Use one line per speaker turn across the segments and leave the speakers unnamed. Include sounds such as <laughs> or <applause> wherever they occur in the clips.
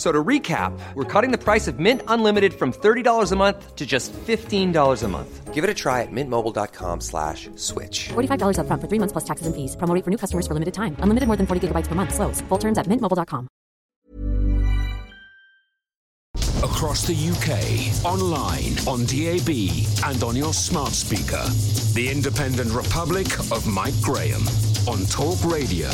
So to recap, we're cutting the price of Mint Unlimited from $30 a month to just $15 a month. Give it a try at mintmobile.com slash switch.
$45 up front for three months plus taxes and fees. Promo rate for new customers for limited time. Unlimited more than 40 gigabytes per month. Slows. Full terms at mintmobile.com.
Across the UK, online, on DAB, and on your smart speaker. The Independent Republic of Mike Graham on Talk Radio.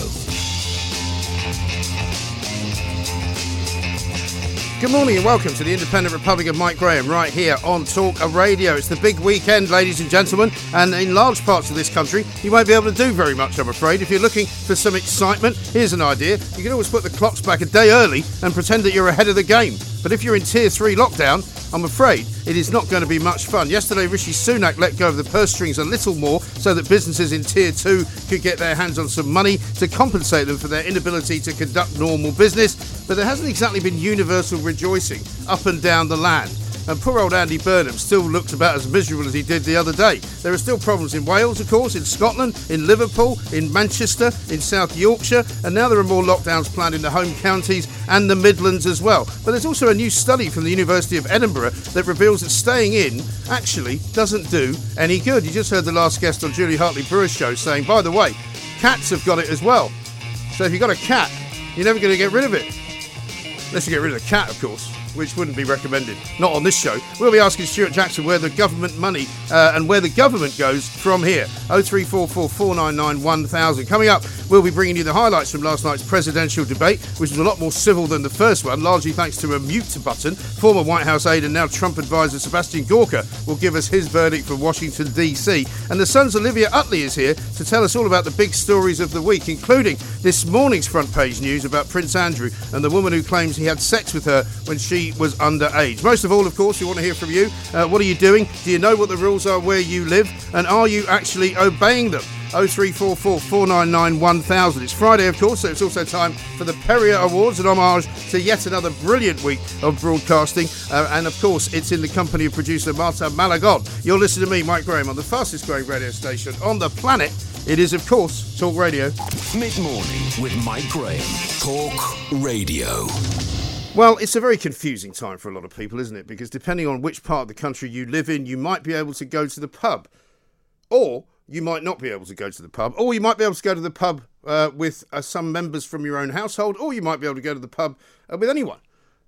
Good morning and welcome to the Independent Republic of Mike Graham right here on Talk of Radio. It's the big weekend, ladies and gentlemen, and in large parts of this country, you won't be able to do very much, I'm afraid. If you're looking for some excitement, here's an idea. You can always put the clocks back a day early and pretend that you're ahead of the game. But if you're in Tier 3 lockdown, I'm afraid it is not going to be much fun. Yesterday, Rishi Sunak let go of the purse strings a little more so that businesses in Tier 2 could get their hands on some money to compensate them for their inability to conduct normal business. But there hasn't exactly been universal rejoicing up and down the land. And poor old Andy Burnham still looks about as miserable as he did the other day. There are still problems in Wales, of course, in Scotland, in Liverpool, in Manchester, in South Yorkshire, and now there are more lockdowns planned in the home counties and the Midlands as well. But there's also a new study from the University of Edinburgh that reveals that staying in actually doesn't do any good. You just heard the last guest on Julie Hartley Brewer's show saying, by the way, cats have got it as well. So if you've got a cat, you're never going to get rid of it. You get rid of the cat, of course, which wouldn't be recommended. Not on this show. We'll be asking Stewart Jackson where the government money uh, and where the government goes from here. 0344 499 1000. Coming up, we'll be bringing you the highlights from last night's presidential debate, which was a lot more civil than the first one, largely thanks to a mute button. Former White House aide and now Trump advisor Sebastian Gorka will give us his verdict from Washington, D.C. And the Sun's Olivia Utley is here to tell us all about the big stories of the week, including this morning's front page news about Prince Andrew and the woman who claims he had sex with her when she was underage. Most of all, of course, we want to hear from you. Uh, what are you doing? Do you know what the rules are where you live? And are you actually obeying them? 0344 499 1000. It's Friday, of course, so it's also time for the Perrier Awards, an homage to yet another brilliant week of broadcasting. Uh, and of course, it's in the company of producer Marta Malagon. You're listening to me, Mike Graham, on the fastest growing radio station on the planet. It is, of course, Talk Radio.
Mid morning with Mike Graham. Talk Radio.
Well, it's a very confusing time for a lot of people, isn't it? Because depending on which part of the country you live in, you might be able to go to the pub. Or you might not be able to go to the pub. Or you might be able to go to the pub uh, with uh, some members from your own household. Or you might be able to go to the pub uh, with anyone.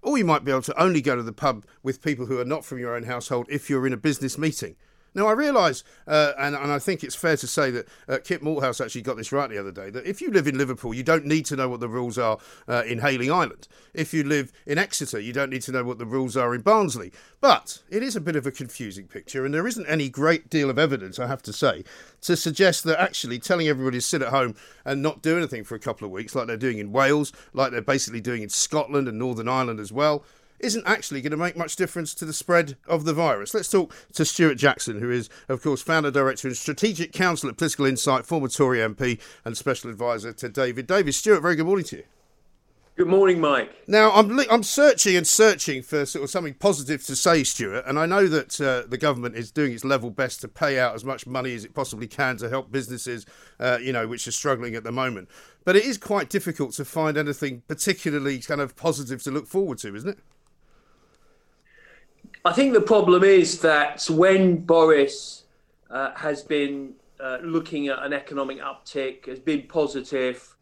Or you might be able to only go to the pub with people who are not from your own household if you're in a business meeting. Now, I realise, uh, and, and I think it's fair to say that uh, Kit Malthouse actually got this right the other day, that if you live in Liverpool, you don't need to know what the rules are uh, in Hayling Island. If you live in Exeter, you don't need to know what the rules are in Barnsley. But it is a bit of a confusing picture, and there isn't any great deal of evidence, I have to say, to suggest that actually telling everybody to sit at home and not do anything for a couple of weeks, like they're doing in Wales, like they're basically doing in Scotland and Northern Ireland as well, isn't actually going to make much difference to the spread of the virus. Let's talk to Stewart Jackson, who is, of course, founder, director, and strategic counsel at Political Insight, former Tory MP, and special advisor to David Davis. Stewart, very good morning to you.
Good morning, Mike.
Now, I'm I'm searching and searching for sort of something positive to say, Stewart, and I know that uh, the government is doing its level best to pay out as much money as it possibly can to help businesses, uh, you know, which are struggling at the moment. But it is quite difficult to find anything particularly kind of positive to look forward to, isn't it?
I think the problem is that when Boris uh, has been uh, looking at an economic uptick, has been positive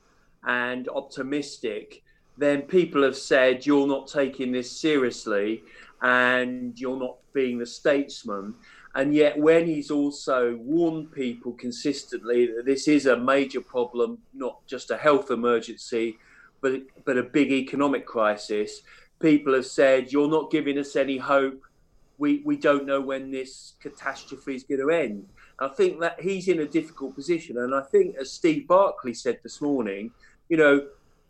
and optimistic, then people have said you're not taking this seriously and you're not being the statesman. And yet, when he's also warned people consistently that this is a major problem, not just a health emergency, but but a big economic crisis. People have said you're not giving us any hope. We we don't know when this catastrophe is going to end. I think that he's in a difficult position, and I think as Steve Barclay said this morning, you know,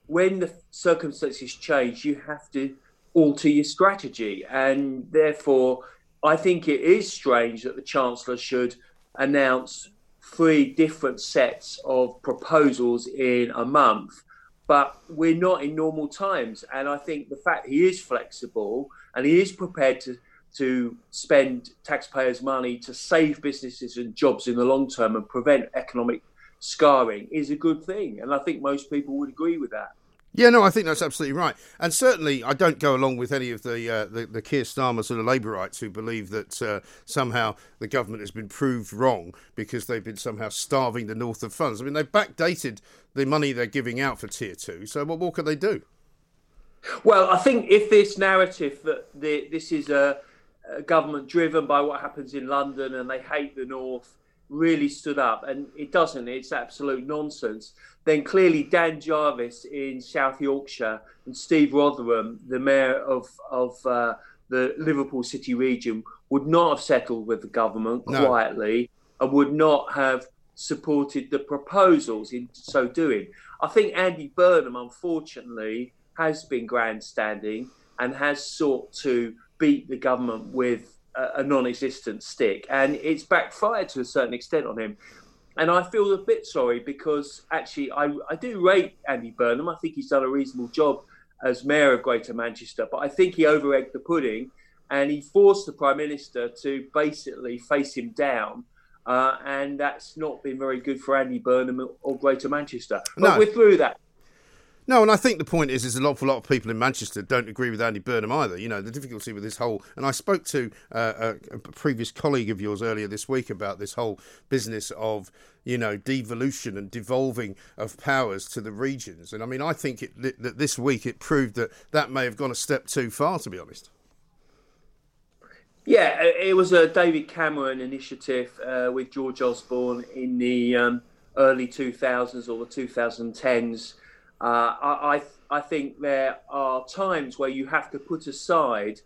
when the circumstances change, you have to alter your strategy, and therefore, I think it is strange that the Chancellor should announce three different sets of proposals in a month. But we're not in normal times. And I think the fact he is flexible and he is prepared to, to spend taxpayers' money to save businesses and jobs in the long term and prevent economic scarring is a good thing. And I think most people would agree with that.
Yeah, no, I think that's absolutely right, and certainly I don't go along with any of the uh, the, the Keir Starmer sort of Labourites who believe that uh, somehow the government has been proved wrong because they've been somehow starving the north of funds. I mean, they've backdated the money they're giving out for tier two, so what more can they do?
Well, I think if this narrative that the, this is a, a government driven by what happens in London and they hate the north really stood up, and it doesn't. It's absolute nonsense. Then clearly Dan Jarvis in South Yorkshire and Steve Rotheram, the mayor of of uh, the Liverpool City region, would not have settled with the government no. quietly and would not have supported the proposals in so doing. I think Andy Burnham, unfortunately, has been grandstanding and has sought to beat the government with a, non-existent stick, and it's backfired to a certain extent on him. And I feel a bit sorry because actually I, I do rate Andy Burnham. I think he's done a reasonable job as mayor of Greater Manchester, but I think he over egged the pudding and he forced the Prime Minister to basically face him down. Uh, and that's not been very good for Andy Burnham or Greater Manchester. But no. we're through that.
No, and I think the point is, is a an awful lot of people in Manchester don't agree with Andy Burnham either. You know, the difficulty with this whole, and I spoke to uh, a, a, previous colleague of yours earlier this week about this whole business of, you know, devolution and devolving of powers to the regions. And I mean, I think it, that this week it proved that that may have gone a step too far, to be honest.
Yeah, it was a David Cameron initiative uh, with George Osborne in the um, early 2000s or the 2010s uh, I, I, think there are times where you have to put aside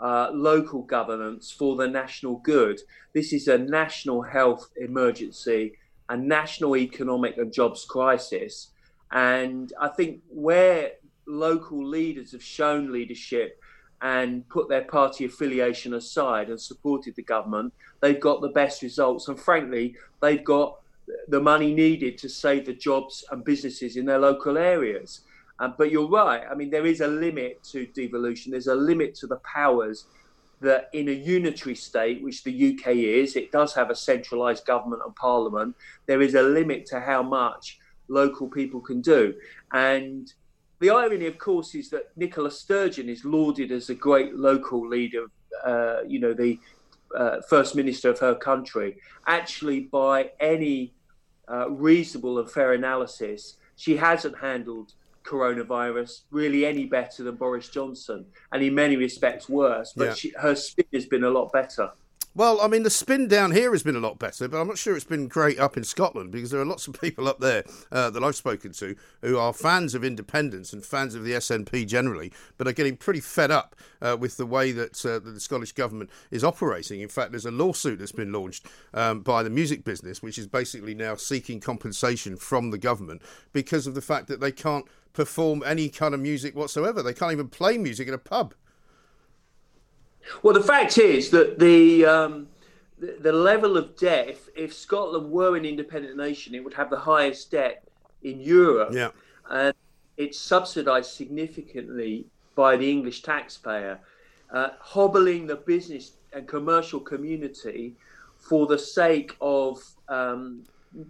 uh, local governance for the national good. This is a national health emergency, a national economic and jobs crisis. And I think where local leaders have shown leadership and put their party affiliation aside and supported the government, they've got the best results. And frankly, they've got the money needed to save the jobs and businesses in their local areas. Um, but you're right. I mean, there is a limit to devolution. There's a limit to the powers that in a unitary state, which the UK is, it does have a centralised government and parliament. There is a limit to how much local people can do. And the irony, of course, is that Nicola Sturgeon is lauded as a great local leader. Uh, you know, the uh, first minister of her country, actually, by any uh, reasonable and fair analysis, she hasn't handled coronavirus really any better than Boris Johnson, and in many respects worse. But yeah. she, her spin has been a lot better.
Well, I mean, the spin down here has been a lot better, but I'm not sure it's been great up in Scotland because there are lots of people up there uh, that I've spoken to who are fans of independence and fans of the SNP generally, but are getting pretty fed up uh, with the way that, uh, the Scottish government is operating. In fact, there's a lawsuit that's been launched um, by the music business, which is basically now seeking compensation from the government because of the fact that they can't perform any kind of music whatsoever. They can't even play music in a pub.
Well, the fact is that the um, the, the, level of debt, if, if Scotland were an independent nation, it would have the highest debt in Europe.
Yeah.
And it's subsidised significantly by the English taxpayer, uh, hobbling the business and commercial community for the sake of um,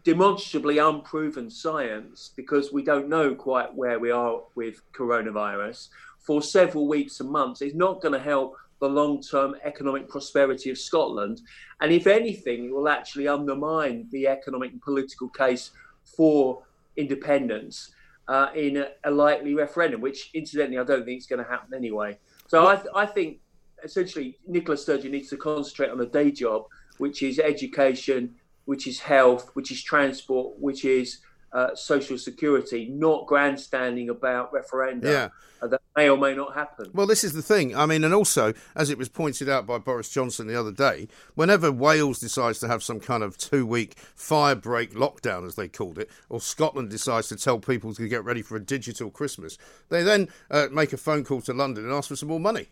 demonstrably unproven science, because we don't know quite where we are with coronavirus, for several weeks and months It's not going to help the long term economic prosperity of Scotland. And if anything, it will actually undermine the economic and political case for independence uh, in a, a, likely referendum, which incidentally I don't think is going to happen anyway. So I, th- I think essentially Nicola Sturgeon needs to concentrate on a day job, which is education, which is health, which is transport, which is uh, social security, not grandstanding about referenda
Yeah.
uh, that may or may not happen.
Well, this is the thing. I mean, and also, as it was pointed out by Boris Johnson the other day, whenever Wales decides to have some kind of two week fire break lockdown, as they called it, or Scotland decides to tell people to get ready for a digital Christmas, they then uh, make a phone call to London and ask for some more money.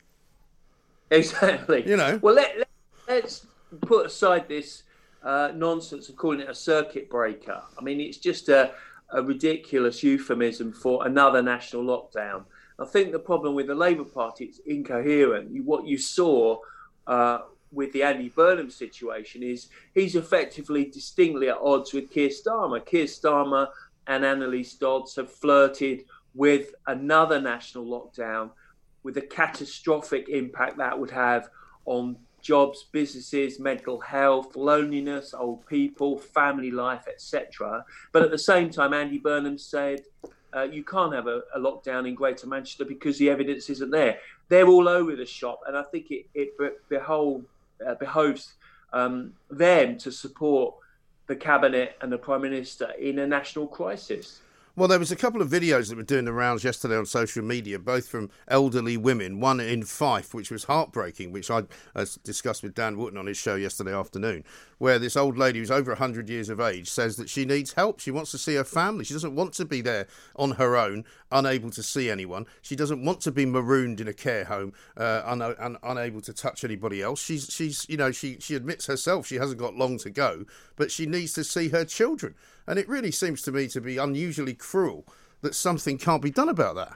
Exactly.
You know.
Well, let, let, us put aside this uh, nonsense of calling it a circuit breaker. I mean, it's just a, a ridiculous euphemism for another national lockdown. I think the problem with the Labour Party is incoherent. What you saw uh, with the Andy Burnham situation is he's effectively distinctly at odds with Keir Starmer. Keir Starmer and Anneliese Dodds have flirted with another national lockdown with the catastrophic impact that would have on jobs, businesses, mental health, loneliness, old people, family life, etc. But at the same time, Andy Burnham said uh, you can't have a, a, lockdown in Greater Manchester because the evidence isn't there. They're all over the shop, and I think it, it uh, behoves um, them to support the cabinet and the prime minister in a national crisis.
Well, there was a couple of videos that were doing the rounds yesterday on social media, both from elderly women. One in Fife, which was heartbreaking, which I discussed with Dan Wootton on his show yesterday afternoon, where this old lady who's over 100 years of age says that she needs help. She wants to see her family. She doesn't want to be there on her own, unable to see anyone. She doesn't want to be marooned in a care home, uh, un- un- unable to touch anybody else. She's, she's, you know, she, she admits herself she hasn't got long to go, but she needs to see her children. And it really seems to me to be unusually cruel that something can't be done about that.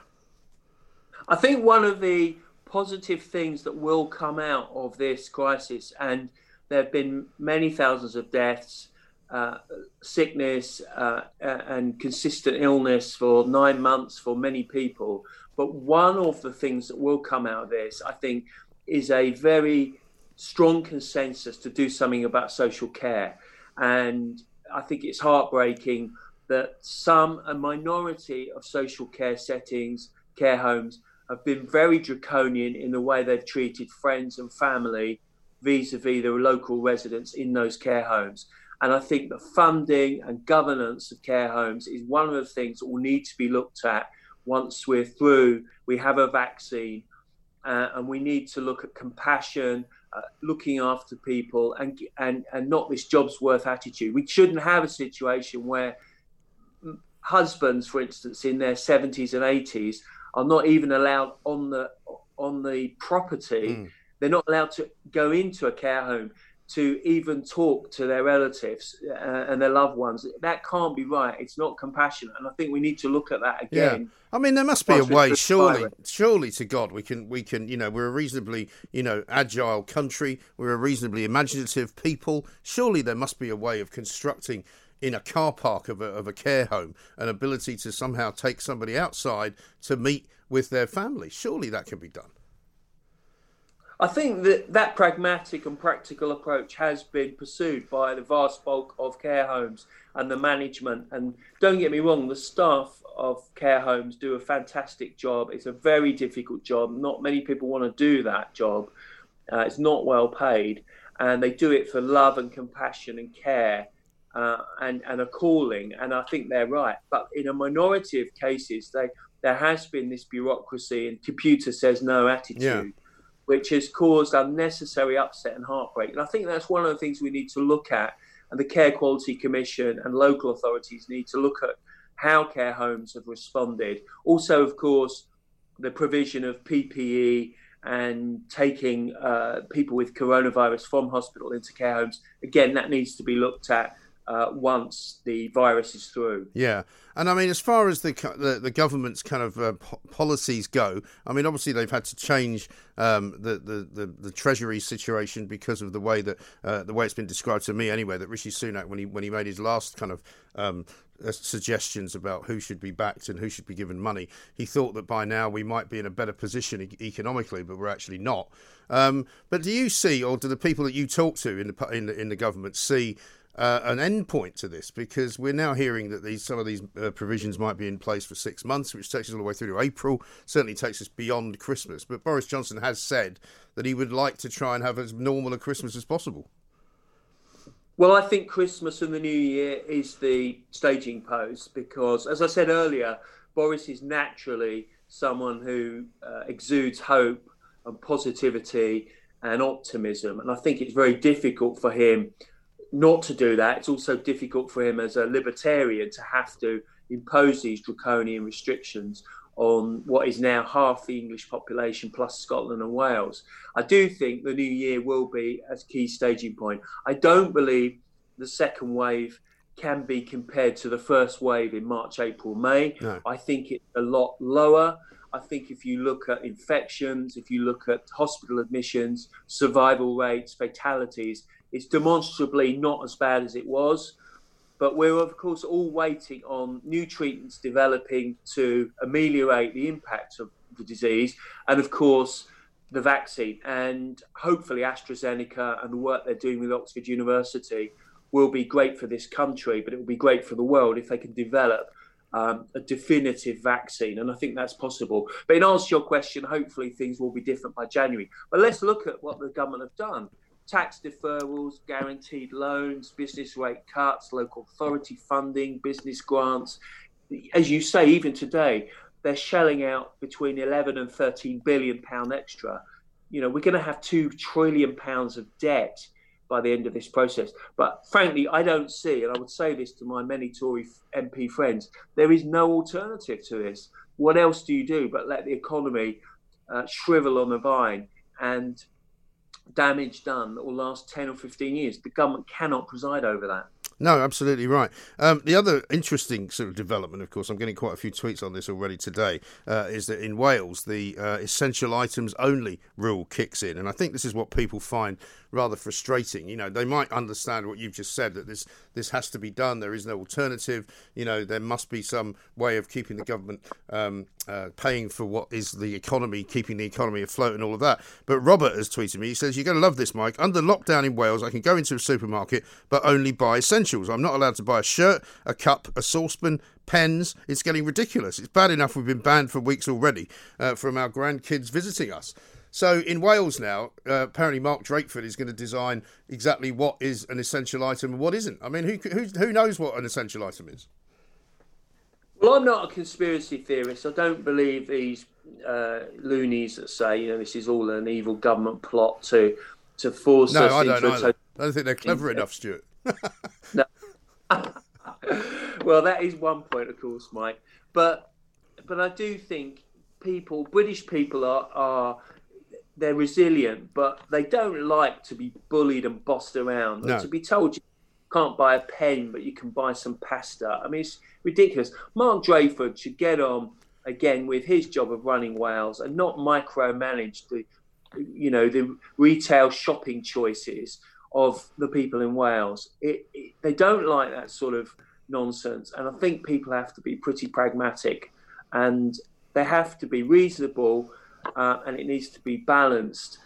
I think one of the positive things that will come out of this crisis, and there have been many thousands of deaths, uh, sickness, uh, and consistent illness for nine months for many people. But one of the things that will come out of this, I think, is a very strong consensus to do something about social care. And I think it's heartbreaking that some, a minority of social care settings, care homes, have been very draconian in the way they've treated friends and family vis a vis the local residents in those care homes. And I think the funding and governance of care homes is one of the things that will need to be looked at once we're through, we have a vaccine, uh, and we need to look at compassion uh, looking after people and and and not this job's worth attitude. We shouldn't have a situation where husbands, for instance, in their 70s and 80s, are not even allowed on the on the property. Mm. They're not allowed to go into a care home to even talk to their relatives uh, and their loved ones. That can't be right. It's not compassionate, and I think we need to look at that again.
Yeah. I mean, there must be a way. Surely, surely to God, we can, we can. You know, we're a reasonably, you know, agile country. We're a reasonably imaginative people. Surely, there must be a way of constructing in a car park of a, of a care home an ability to somehow take somebody outside to meet with their family. Surely that can be done.
I think that that pragmatic and practical approach has been pursued by the vast bulk of care homes and the management. And don't get me wrong, the staff of care homes do a fantastic job. It's a very difficult job. Not many people want to do that job. Uh, it's not well paid, and they do it for love and compassion and care. Uh, and, and a calling, and I think they're right. But in a minority of cases, they, there has been this bureaucracy and computer says no attitude. Yeah which has caused unnecessary upset and heartbreak. And I think that's one of the things we need to look at. And the Care Quality Commission and local authorities need to look at how care homes have responded. Also, of course, the provision of PPE and taking uh, people with coronavirus from hospital into care homes. Again, that needs to be looked at uh, once the virus is through.
Yeah, and I mean, as far as the the, the government's kind of uh, policies go, I mean, obviously they've had to change um, the, the, the the Treasury situation because of the way that uh, the way it's been described to me anyway. That Rishi Sunak, when he when he made his last kind of um, uh, suggestions about who should be backed and who should be given money, he thought that by now we might be in a better position economically, but we're actually not. Um, but do you see, or do the people that you talk to in the in the, in the government see? Uh, an end point to this because we're now hearing that these some of these uh, provisions might be in place for six months, which takes us all the way through to April. Certainly takes us beyond Christmas. But Boris Johnson has said that he would like to try and have as normal a Christmas as possible.
Well, I think Christmas and the New Year is the staging post because, as I said earlier, Boris is naturally someone who uh, exudes hope and positivity and optimism. And I think it's very difficult for him not to do that. It's also difficult for him as a libertarian to have to impose these draconian restrictions on what is now half the English population plus Scotland and Wales. I do think the new year will be a key staging point. I don't believe the second wave can be compared to the first wave in March, April, May. No. I think it's a lot lower. I think if you look at infections, if you look at hospital admissions, survival rates, fatalities, it's demonstrably not as bad as it was. But we're, of course, all waiting on new treatments developing to ameliorate the impact of the disease. And, of course, the vaccine. And hopefully, AstraZeneca and the work they're doing with Oxford University will be great for this country, but it will be great for the world if they can develop um, a definitive vaccine. And I think that's possible. But in answer to your question, hopefully things will be different by January. But let's look at what the government have done tax deferrals, guaranteed loans, business rate cuts, local authority funding, business grants. As you say, even today, they're shelling out between 11 and 13 billion pound extra. You know, we're going to have two trillion pounds of debt by the end of this process. But frankly, I don't see, and I would say this to my many Tory MP friends, there is no alternative to this. What else do you do but let the economy uh, shrivel on the vine and damage done that will last 10 or 15 years. The government cannot preside over that.
No, absolutely right. Um, the other interesting sort of development, of course, I'm getting quite a few tweets on this already today, uh, is that in Wales, the uh, essential items only rule kicks in. And I think this is what people find rather frustrating. You know, they might understand what you've just said that this this has to be done. There is no alternative. You know, there must be some way of keeping the government um, uh, paying for what is the economy, keeping the economy afloat, and all of that. But Robert has tweeted me. He says, "You're going to love this, Mike. Under lockdown in Wales, I can go into a supermarket, but only buy essentials. I'm not allowed to buy a shirt, a cup, a saucepan." Pens, it's getting ridiculous. It's bad enough we've been banned for weeks already uh, from our grandkids visiting us. So in Wales now, uh, apparently Mark Drakeford is going to design exactly what is an essential item and what isn't. I mean, who who, who knows what an essential item is?
Well, I'm not a conspiracy theorist. I don't believe these uh, loonies that say, you know, this is all an evil government plot to to force
no,
us
I
don't
into. I don't think they're clever enough, Stewart.
no. <laughs> <laughs> well, that is one point, of course, Mike. But but I do think people, British people, are are they're resilient, but they don't like to be bullied and bossed around. No. To be told you can't buy a pen, but you can buy some pasta. I mean, it's ridiculous. Mark Drakeford should get on again with his job of running Wales and not micromanage the, you know, the retail shopping choices of the people in Wales. It, it, they don't like that sort of nonsense, and I think people have to be pretty pragmatic, and they have to be reasonable uh, and it needs to be balanced.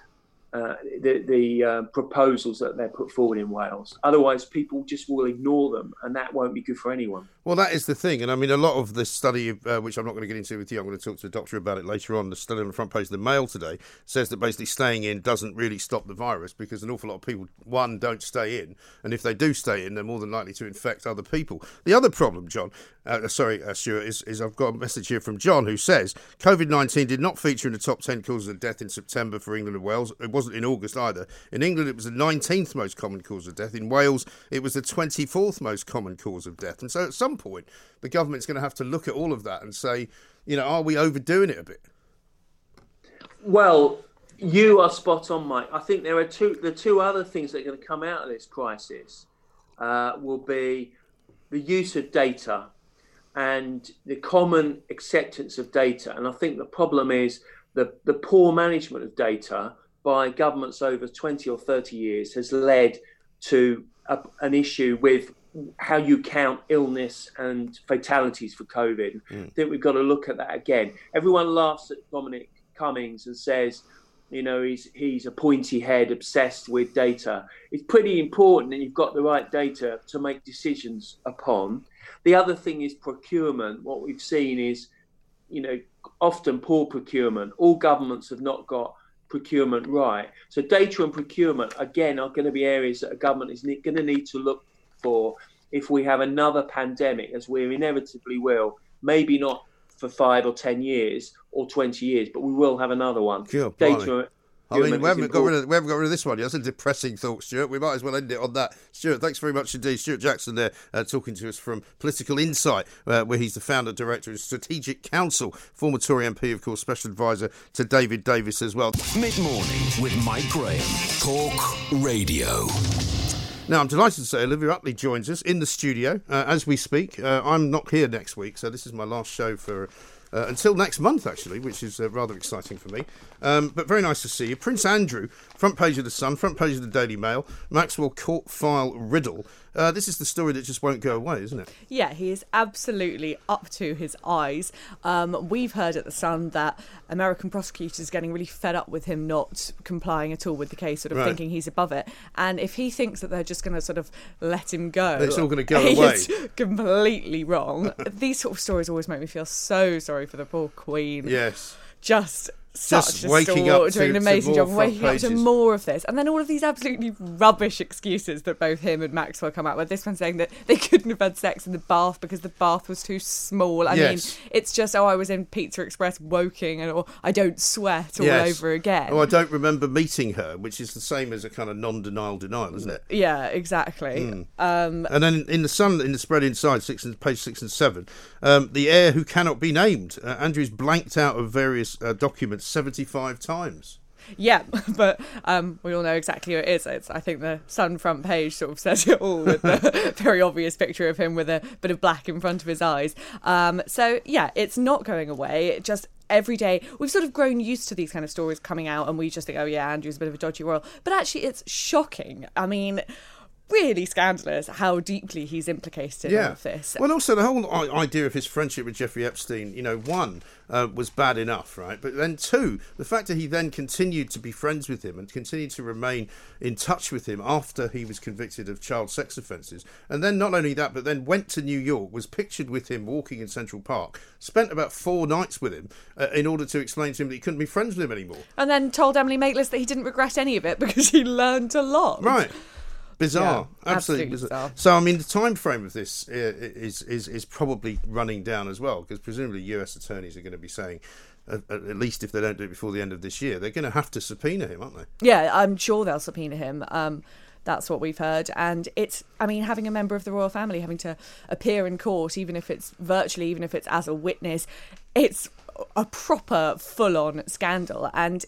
Uh, the, the uh, proposals that they're put forward in Wales. Otherwise, people just will ignore them, and that won't be good for anyone.
Well, that is the thing, and I mean, a lot of the study, uh, which I'm not going to get into with you, I'm going to talk to the doctor about it later on. The study on the front page of the Mail today says that basically staying in doesn't really stop the virus because an awful lot of people, one, don't stay in, and if they do stay in, they're more than likely to infect other people. The other problem, John, uh, sorry, uh, Stewart, is, is I've got a message here from John who says COVID 19 did not feature in the top 10 causes of death in September for England and Wales. It wasn't in August either. In England, it was the 19th most common cause of death. In Wales, it was the 24th most common cause of death. And so at some point, the government's going to have to look at all of that and say, you know, are we overdoing it a bit?
Well, you are spot on, Mike. I think there are two. The two other things that are going to come out of this crisis uh, will be the use of data and the common acceptance of data. And I think the problem is the the poor management of data by governments over 20 or 30 years has led to a, an issue with how you count illness and fatalities for COVID. Mm. I think we've got to look at that again. Everyone laughs at Dominic Cummings and says, you know, he's he's a pointy head, obsessed with data. It's pretty important that you've got the right data to make decisions upon. The other thing is procurement. What we've seen is, you know, often poor procurement. All governments have not got procurement right. So data and procurement again are going to be areas that a government is going to need to look for if we have another pandemic, as we inevitably will. Maybe not for five or ten years or twenty years, but we will have another one. Data.
I mean, we haven't, got rid of, we haven't got rid of this one yet. That's a depressing thought, Stewart. We might as well end it on that. Stewart, thanks very much indeed. Stewart Jackson there uh, talking to us from Political Insight, uh, where he's the founder, director of Strategic Counsel, former Tory MP, of course, special advisor to David Davis as well.
Mid morning with Mike Graham. Talk Radio.
Now, I'm delighted to say Olivia Utley joins us in the studio uh, as we speak. Uh, I'm not here next week, so this is my last show for uh, until next month, actually, which is uh, rather exciting for me. Um, but very nice to see you. Prince Andrew, front page of the Sun, front page of the Daily Mail, Maxwell court file riddle. Uh, this is the story that just won't go away, isn't it?
Yeah, he is absolutely up to his eyes. Um, we've heard at the Sun that American prosecutors are getting really fed up with him not complying at all with the case, sort of
Right.
thinking he's above it. And if he thinks that they're just going to sort of let him go,
It's all gonna go <laughs>
he
away.
completely wrong. <laughs> These sort of stories always make me feel so sorry for the poor Queen.
Yes.
Just. Such a
waking
stalwart,
up to-
doing an amazing job, waking up to more of this, and then all of these absolutely rubbish excuses that both him and Maxwell come out with. This one saying that they couldn't have had sex in the bath because the bath was too small. I
Yes.
mean, it's just oh, I was in Pizza Express woking, and or I don't sweat all
Yes.
over again.
Oh, I don't remember meeting her, which is the same as a kind of non-denial denial, isn't it?
yeah, exactly.
Hmm.
Um,
And then in the Sun, in the spread inside, six and page six and seven, um, the heir who cannot be named. Uh, Andrew's blanked out of various uh, documents seventy-five times.
Yeah, <laughs> but um, we all know exactly who it is. It's, I think the Sun front page sort of <laughs> says it all with the <laughs> very obvious picture of him with a bit of black in front of his eyes. Um, so, yeah, it's not going away. It just every day we've sort of grown used to these kind of stories coming out and we just think oh yeah andrew's a bit of a dodgy royal but actually it's shocking i mean really scandalous how deeply he's implicated in all of this
Well, also the whole idea of his friendship with Jeffrey Epstein, you know, one uh, was bad enough, right? But then two, the fact that he then continued to be friends with him and continued to remain in touch with him after he was convicted of child sex offences, and then not only that, but then went to New York, was pictured with him walking in Central Park, spent about four nights with him uh, in order to explain to him that he couldn't be friends with him anymore.
and then told emily maitlis that he didn't regret any of it <laughs> because he learned a lot
Right. Bizarre,
Yeah,
absolutely,
absolutely
bizarre.
bizarre.
So, I mean, the time frame of this uh, is is is probably running down as well, because presumably U.S. attorneys are going to be saying, at, at least if they don't do it before the end of this year, they're going to have to subpoena him, aren't they?
Yeah, I'm sure they'll subpoena him. Um, that's what we've heard. And it's, I mean, having a member of the royal family having to appear in court, even if it's virtually, even if it's as a witness, it's a proper full on scandal. And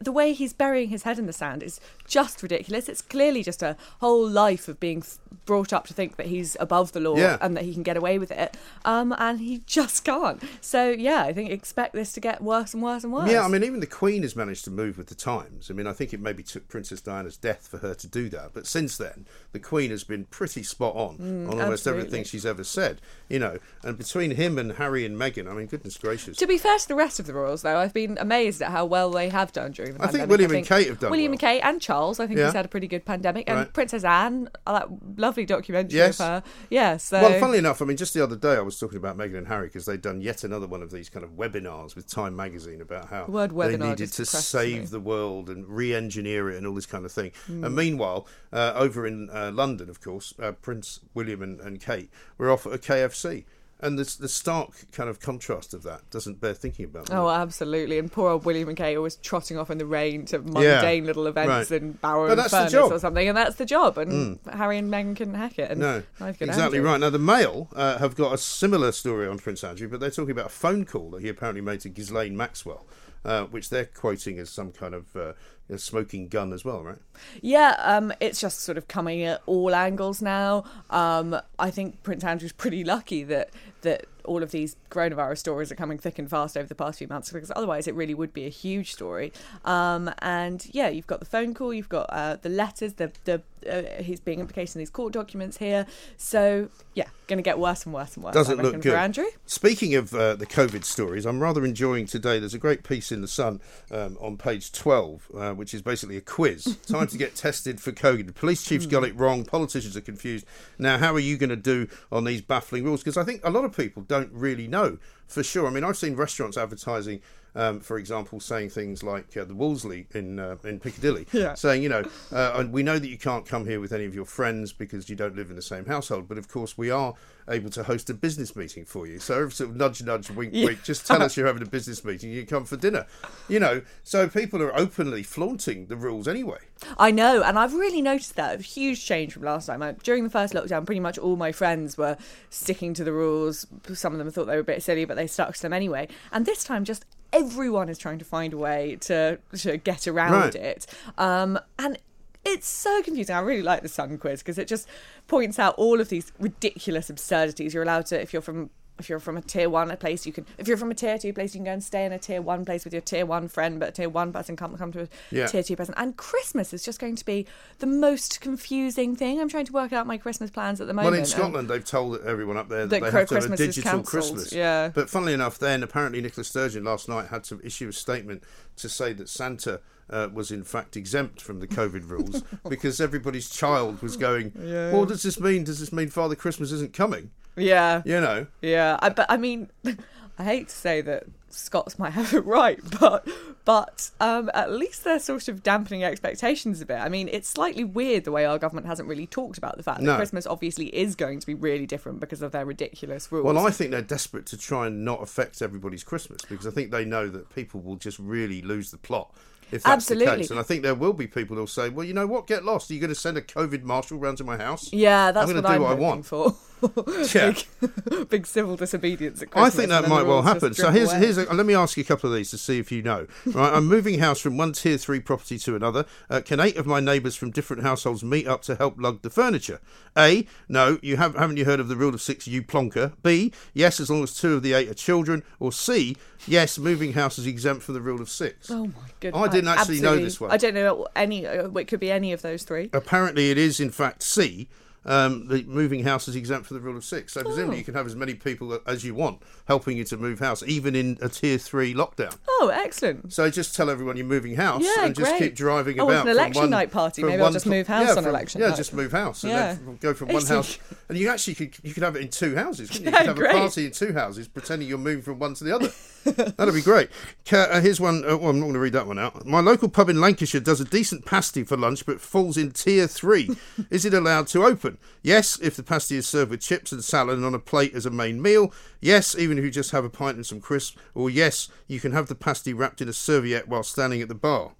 the way he's burying his head in the sand is just ridiculous. It's clearly just a whole life of being brought up to think that he's above the law
Yeah.
and that he can get away with it. Um, and he just can't. So, yeah, I think expect this to get worse and worse and worse.
Yeah, I mean, even the Queen has managed to move with the times. I mean, I think it maybe took Princess Diana's death for her to do that, but since then, the Queen has been pretty spot on on almost
absolutely.
everything she's ever said. You know, and between him and Harry and Meghan, I mean, goodness gracious.
To be fair to the rest of the royals, though, I've been amazed at how well they have done during the
I think
pandemic.
William and Kate have done
William
well.
and Kate and Charles, I think
Yeah.
he's had a pretty good pandemic, and
Right.
Princess Anne, that lovely documentary
Yes.
of her. Yeah, so
Well, funnily enough, I mean, just the other day I was talking about Meghan and Harry because they'd done yet another one of these kind of webinars with Time Magazine about how
The word
they needed to save
me.
the world and re-engineer it and all this kind of thing.
Hmm.
And meanwhile, uh, over in uh, London, of course, uh, Prince William and, and Kate were off at a KFC. And the, the stark kind of contrast of that doesn't bear thinking about.
Oh, absolutely. And poor old William and Kate always trotting off in the rain to mundane little events
right.
in Barrow
But
and
Furness. Mm.
or something, and that's the job. And Harry and Meghan couldn't hack it. And
No, exactly right. Now, the Mail uh, have got a similar story on Prince Andrew, but they're talking about a phone call that he apparently made to Ghislaine Maxwell, uh, which they're quoting as some kind of uh, a smoking gun as well, right?
Yeah, um, it's just sort of coming at all angles now. Um, I think Prince Andrew's pretty lucky that that all of these coronavirus stories are coming thick and fast over the past few months because otherwise it really would be a huge story. Um, and yeah, you've got the phone call, you've got uh, the letters, the the uh, he's being implicated in these court documents here. So yeah, going to get worse and worse and worse.
Doesn't
I
look good.
for Andrew.
Speaking of uh, the COVID stories, I'm rather enjoying today. There's a great piece in the Sun um, on page 12, uh, which is basically a quiz. <laughs> Time to get tested for COVID. The police chief's got it wrong. Politicians are confused. Now, how are you going to do on these baffling rules? Because I think a lot of people don't really know for sure. I mean, I've seen restaurants advertising Um, for example, saying things like uh, the Wolseley in uh, in Piccadilly,
Yeah.
saying, you know, uh, and we know that you can't come here with any of your friends because you don't live in the same household, but of course we are able to host a business meeting for you. So sort of nudge, nudge, wink,
Yeah.
wink, just tell us <laughs> you're having a business meeting, you come for dinner. You know, so people are openly flaunting the rules anyway.
I know, and I've really noticed that a huge change from last time. I, during the first lockdown, pretty much all my friends were sticking to the rules. Some of them thought they were a bit silly, but they stuck to them anyway. And this time, just everyone is trying to find a way to to get around
Right.
it. Um, and it's so confusing. I really like the Sun quiz because it just points out all of these ridiculous absurdities. You're allowed to, if you're from if you're from a tier one place, you can. If you're from a tier two place, you can go and stay in a tier one place with your tier one friend, but a tier one person can't come to a
Yeah.
tier two person. And Christmas is just going to be the most confusing thing. I'm trying to work out my Christmas plans at the moment.
Well, in Scotland, they've told everyone up there that,
That
they have to have a
Christmas
digital Christmas.
yeah.
But funnily enough, then apparently Nicola Sturgeon last night had to issue a statement to say that Santa uh, was in fact exempt from the COVID rules <laughs> because everybody's child was going. Well, does this mean? Does this mean Father Christmas isn't coming?
yeah,
You know.
Yeah, I, but I mean, <laughs> I hate to say that Scots might have it right, <laughs> but but um, at least they're sort of dampening expectations a bit. I mean, it's slightly weird the way our government hasn't really talked about the fact that
No.
Christmas obviously is going to be really different because of their ridiculous rules.
Well, I think they're desperate to try and not affect everybody's Christmas because I think they know that people will just really lose the plot. If that's the
Absolutely.
case, and I think there will be people who'll say, "Well, you know what? Get lost. Are you going to send a COVID marshal round to my house?"
yeah, that's
I'm
what
gonna
I'm
do what I want.
for. <laughs> <laughs>
Yeah.
big, <laughs> big civil disobedience at
I think that might well happen. So here's
away.
here's a, let me ask you a couple of these to see if you know. <laughs> Right, I'm moving house from one tier three property to another. Uh, can eight of my neighbours from different households meet up to help lug the furniture? A, no, you have haven't you heard of the rule of six? You plonker. B, yes, as long as two of the eight are children. Or C, yes, moving house is exempt from the rule of six.
Oh my goodness!
I didn't actually know this one.
I don't know any. uh, It could be any of those three.
Apparently, it is in fact C. Um, the moving house is exempt from the rule of six. So presumably,
Oh.
you can have as many people as you want helping you to move house, even in a tier three lockdown.
Oh, excellent!
So just tell everyone you're moving house
Yeah,
and just
great.
keep driving
Oh,
about.
an election
one-
night party. Maybe I'll just move house
yeah,
on
from-
election
Yeah,
night.
just move house and
Yeah.
then go from <laughs> one house. <laughs> And you actually could you could have it in two houses. Couldn't you?
Yeah,
you could have
great.
a party in two houses, pretending you're moving from one to the other. <laughs> That'd be great. Uh, here's one. Uh, well, I'm not going to read that one out. My local pub in Lancashire does a decent pasty for lunch, but falls in tier three. is it allowed to open? Yes, if the pasty is served with chips and salad and on a plate as a main meal. Yes, even if you just have a pint and some crisps. Or yes, you can have the pasty wrapped in a serviette while standing at the bar.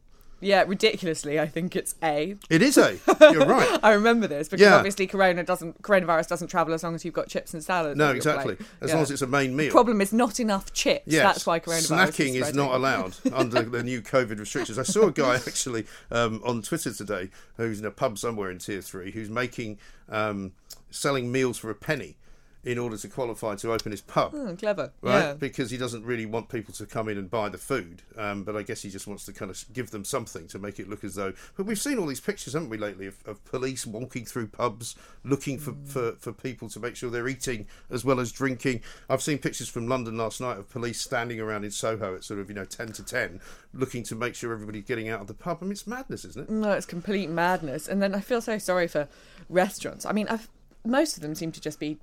Yeah, ridiculously, I think it's A.
It is a. <laughs> You're right.
I remember this because
Yeah.
obviously corona doesn't coronavirus doesn't travel as long as you've got chips and salad.
No, exactly. As
Yeah.
long as it's a main meal.
The problem is not enough chips.
Yes.
That's why coronavirus
Snacking is
spreading.
not allowed under the new COVID restrictions. I saw a guy <laughs> actually um, on Twitter today who's in a pub somewhere in Tier Three who's making um, selling meals for a penny in order to qualify to open his pub.
Hmm, clever.
Right,
Yeah.
because he doesn't really want people to come in and buy the food, um, but I guess he just wants to kind of give them something to make it look as though. But we've seen all these pictures, haven't we, lately, of, of police walking through pubs looking for, for, for people to make sure they're eating as well as drinking. I've seen pictures from London last night of police standing around in Soho at sort of you know ten to ten, looking to make sure everybody's getting out of the pub. I mean, it's madness, isn't it?
No, it's complete madness. And then I feel so sorry for restaurants. I mean, I've, most of them seem to just be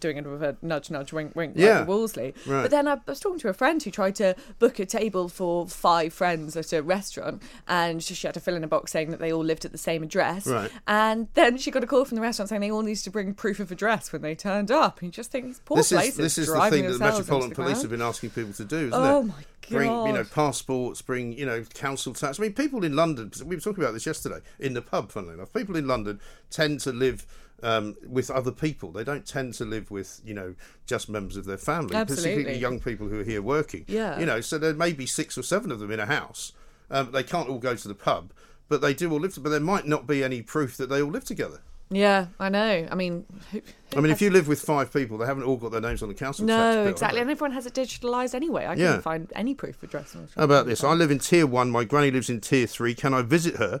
doing it with a nudge, nudge, wink, wink,
Yeah.
like Wolseley.
Right.
But then I was talking to a friend who tried to book a table for five friends at a restaurant, and she had to fill in a box saying that they all lived at the same address.
Right.
And then she got a call from the restaurant saying they all needed to bring proof of address when they turned up. And you just think these poor
this
places
is this is the thing that the Metropolitan
the
Police
ground.
have been asking people to do, isn't
Oh
it?
my
Bring you know passports, bring you know council tax. I mean, people in London. We were talking about this yesterday in the pub. Funnily enough, people in London tend to live. Um, with other people, they don't tend to live with you know just members of their family,
Absolutely.
particularly young people who are here working.
Yeah.
you know, so there may be six or seven of them in a house. Um, they can't all go to the pub, but they do all live. But there might not be any proof that they all live together.
Yeah, I know. I mean, who,
I mean, if you live with five people, they haven't all got their names on the council
No,
bill,
exactly. And everyone has it digitalised anyway. I
Yeah.
couldn't find any proof of address.
How about this? I live in tier one. My granny lives in tier three. Can I visit her?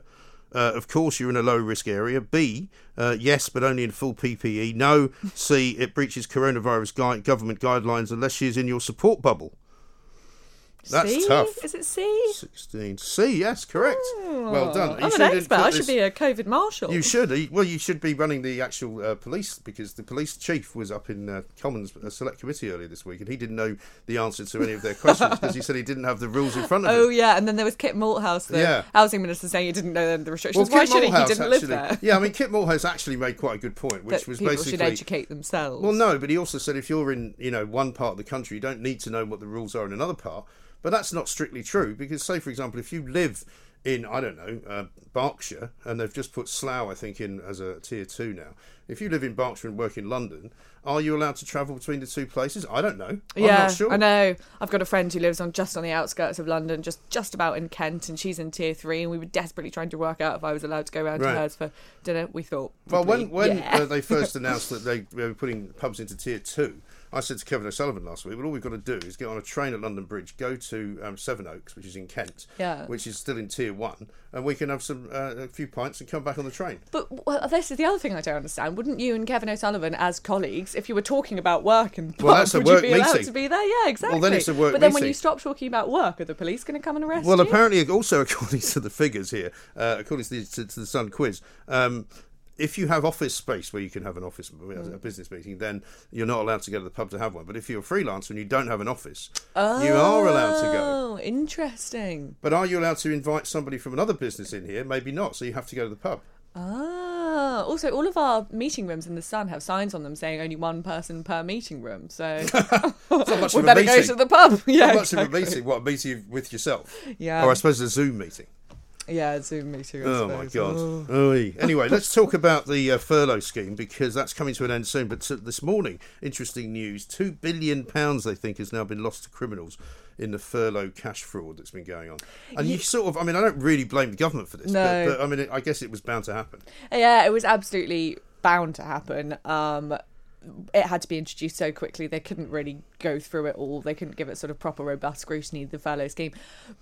Uh, of course, you're in a low risk area. B, uh, yes, but only in full PPE. No. C, it breaches coronavirus gui- government guidelines unless she is in your support bubble. That's
C?
tough.
Is it C?
16. C, yes, correct. well done. You
I'm an expert. I should be a COVID marshal.
You should. Well, you should be running the actual uh, police because the police chief was up in uh, Commons uh, Select Committee earlier this week and he didn't know the answer to any of their questions <laughs> because he said he didn't have the rules in front of him.
Oh yeah, and then there was Kit Malthouse, the
Yeah.
housing minister, saying he didn't know the restrictions.
Well,
Why
Kit
should he? He
Malthouse
didn't
actually,
live there.
Yeah, I mean, Kit Malthouse actually made quite a good point, which
That
was
people
basically
should educate themselves.
Well, no, but he also said if you're in, you know, one part of the country, you don't need to know what the rules are in another part. But that's not strictly true because, say, for example, if you live in, I don't know, uh, Berkshire, and they've just put Slough, I think, in as a tier two now. If you live in Berkshire and work in London, are you allowed to travel between the two places? I don't know. I'm
yeah,
not sure.
I know. I've got a friend who lives on just on the outskirts of London, just just about in Kent, and she's in tier three. And we were desperately trying to work out if I was allowed to go round
Right.
to hers for dinner. We thought,
Well, when when
yeah.
uh, they first <laughs> announced that they were putting pubs into tier two, I said to Kevin O'Sullivan last week, "Well, all we've got to do is get on a train at London Bridge, go to um, Sevenoaks, which is in Kent,
Yeah.
which is still in tier one, and we can have some uh, a few pints and come back on the train."
But well, this is the other thing I don't understand. Wouldn't you and Kevin O'Sullivan, as colleagues, if you were talking about work and
Well,
pubs,
that's a
would
work
you be allowed
meeting.
to be there? Yeah, exactly.
Well, then it's a work
But then when you stop talking about work, are the police going to come and arrest
Well,
you?
Well, apparently, also <laughs> according to the figures here, uh, according to the, to, to the Sun quiz, um, if you have office space where you can have an office,
Mm.
a business meeting, then you're not allowed to go to the pub to have one. But if you're a freelancer and you don't have an office, you are allowed to go.
Oh, interesting.
But are you allowed to invite somebody from another business in here? Maybe not. So you have to go to the pub.
Ah, also, all of our meeting rooms in the Sun have signs on them saying only one person per meeting room. So <laughs>
It's not much <laughs>
we better go to the pub. <laughs> Yeah,
not much
exactly.
of a meeting. What a meeting with yourself?
Yeah.
Or I suppose a Zoom meeting.
Yeah, Zoom meeting. I
Oh my god. <sighs>
Oh.
Anyway, let's talk about the uh, furlough scheme because that's coming to an end soon. But uh, this morning, interesting news: two billion pounds they think has now been lost to criminals in the furlough cash fraud that's been going on. And you sort of, I mean, I don't really blame the government for this,
No.
but, but I mean, it, I guess it was bound to happen.
Yeah, it was absolutely bound to happen. Um, it had to be introduced so quickly they couldn't really go through it all. They couldn't give it sort of proper robust scrutiny. The furlough scheme,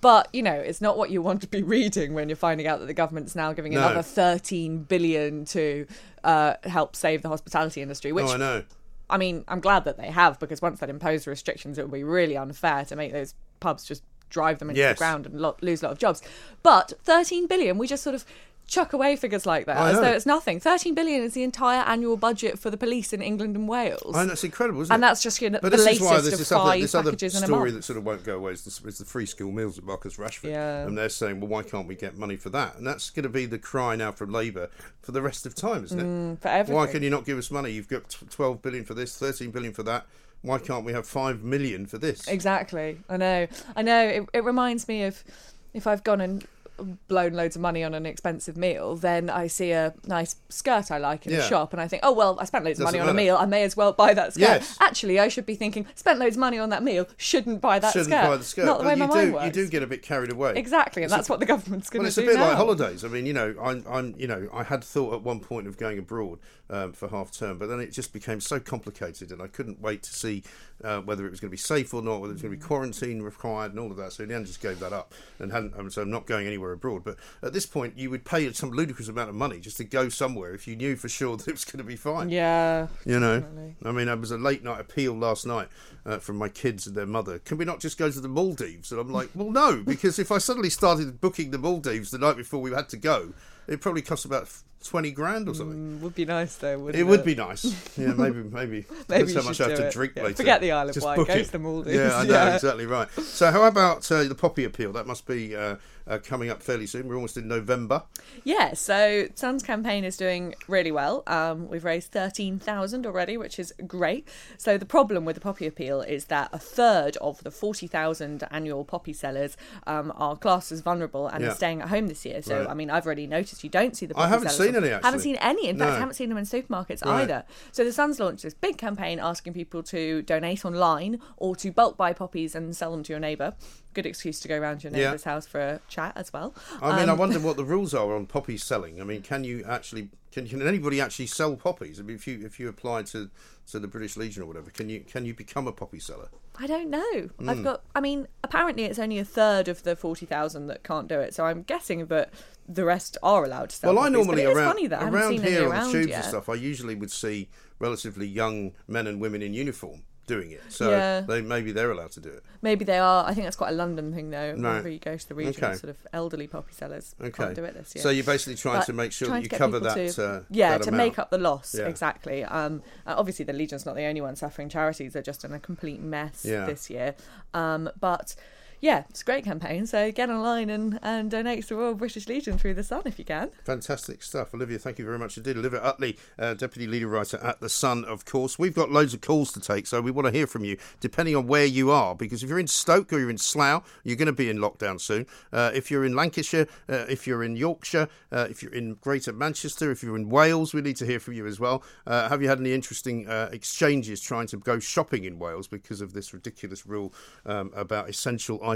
but you know, it's not what you want to be <laughs> reading when you're finding out that the government's now giving
No.
another 13 billion to uh, help save the hospitality industry. Which
oh, I know.
I mean, I'm glad that they have because once they impose restrictions, it would be really unfair to make those pubs just drive them into
Yes.
the ground and lo- lose a lot of jobs. But 13 billion, we just sort of chuck away figures like that
I
as
know.
though it's nothing. 13 billion is the entire annual budget for the police in England and Wales.
And that's incredible, isn't it?
And that's just you know,
But
the
this
latest
is why there's this
five
other, this other
packages in a
story that sort of won't go away is the, is the free school meals at Marcus Rashford.
Yeah.
And they're saying, well, why can't we get money for that? And that's going to be the cry now from Labour for the rest of time, isn't it?
Mm, for
Why
everything.
can you not give us money? You've got 12 billion for this, 13 billion for that. Why can't we have 5 million for this?
Exactly. I know. I know. It, it reminds me of if I've gone and blown loads of money on an expensive meal, then I see a nice skirt I like in
Yeah.
a shop and I think, oh, well, I spent loads of money
Doesn't
on a meal. I may as well buy that skirt.
Yes.
Actually, I should be thinking, spent loads of money on that meal, shouldn't buy that
Shouldn't
skirt.
buy the skirt.
Not the
but
way
you
my
do,
mind
you do get a bit carried away.
Exactly. And
It's a-
that's what the government's going to
Well,
to
it's a bit
now.
like holidays. I mean, you know, I'm, I'm, you know, I had thought at one point of going abroad um, for half term, but then it just became so complicated, and I couldn't wait to see uh, whether it was going to be safe or not, whether it was going to be quarantine required, and all of that. So in the end, just gave that up, and hadn't. um, So I'm not going anywhere abroad. But at this point, you would pay some ludicrous amount of money just to go somewhere if you knew for sure that it was going to be fine.
Yeah.
You know,
Definitely.
I mean, I was a late night appeal last night uh, from my kids and their mother. Can we not just go to the Maldives? And I'm like, well, no, because if I suddenly started booking the Maldives the night before we had to go, it probably cost about twenty grand or something.
Mm, Would be nice though, wouldn't it?
It would be nice. <laughs> Yeah, maybe, maybe.
Maybe
how much I have to
it.
drink
Yeah,
later.
forget the Isle of Wight, go to the Maldives,
Yeah, I <laughs> know,
yeah.
exactly right. So, how about uh, the poppy appeal? That must be uh, uh, coming up fairly soon. We're almost in November.
Yeah, so Sun's campaign is doing really well. Um, we've raised 13,000 already, which is great. So the problem with the poppy appeal is that a third of the 40,000 annual poppy sellers um, are classed as vulnerable and
Yeah.
are staying at home this year. So,
Right.
I mean, I've already noticed you don't see the
I
poppy
haven't
sellers.
Seen any,
Haven't seen any. In fact,
No.
I haven't seen them in supermarkets
Right.
either. So the Sun's launched this big campaign asking people to donate online or to bulk buy poppies and sell them to your neighbour. Good excuse to go around your
Yeah.
neighbour's house for a chat as well.
I mean, I
Um,
wonder what the <laughs> rules are on poppy selling. I mean, can you actually can, can anybody actually sell poppies? I mean, if you if you apply to to the British Legion or whatever, can you can you become a poppy seller?
I don't know.
Hmm.
I've got. I mean, apparently it's only a third of the forty thousand that can't do it. So I'm guessing that the rest are allowed to sell.
well, I normally
but it is
around
funny that I haven't
around here on the tubes
yet.
and stuff. I usually would see relatively young men and women in uniform doing it. So
Yeah.
they, maybe they're allowed to do it.
Maybe they are. I think that's quite a London thing, though.
Right.
Whenever you go to the region,
Okay.
sort of elderly poppy sellers
Okay.
can't do it this year.
So you're basically trying
But
to make sure that you cover that.
to-
uh,
yeah,
that
to
amount.
make up the loss.
Yeah.
Exactly. Um, uh, obviously, the Legion's not the only one suffering. Charities are just in a complete mess
Yeah.
this year. Um, but yeah, it's a great campaign. So get online and, and donate to the Royal British Legion through the Sun if you can.
Fantastic stuff. Olivia, thank you very much indeed. Olivia Utley, uh, Deputy Leader Writer at The Sun, of course. We've got loads of calls to take, so we want to hear from you, depending on where you are, because if you're in Stoke or you're in Slough, you're going to be in lockdown soon. Uh, if you're in Lancashire, uh, if you're in Yorkshire, uh, if you're in Greater Manchester, if you're in Wales, we need to hear from you as well. Uh, have you had any interesting uh, exchanges trying to go shopping in Wales because of this ridiculous rule um, about essential items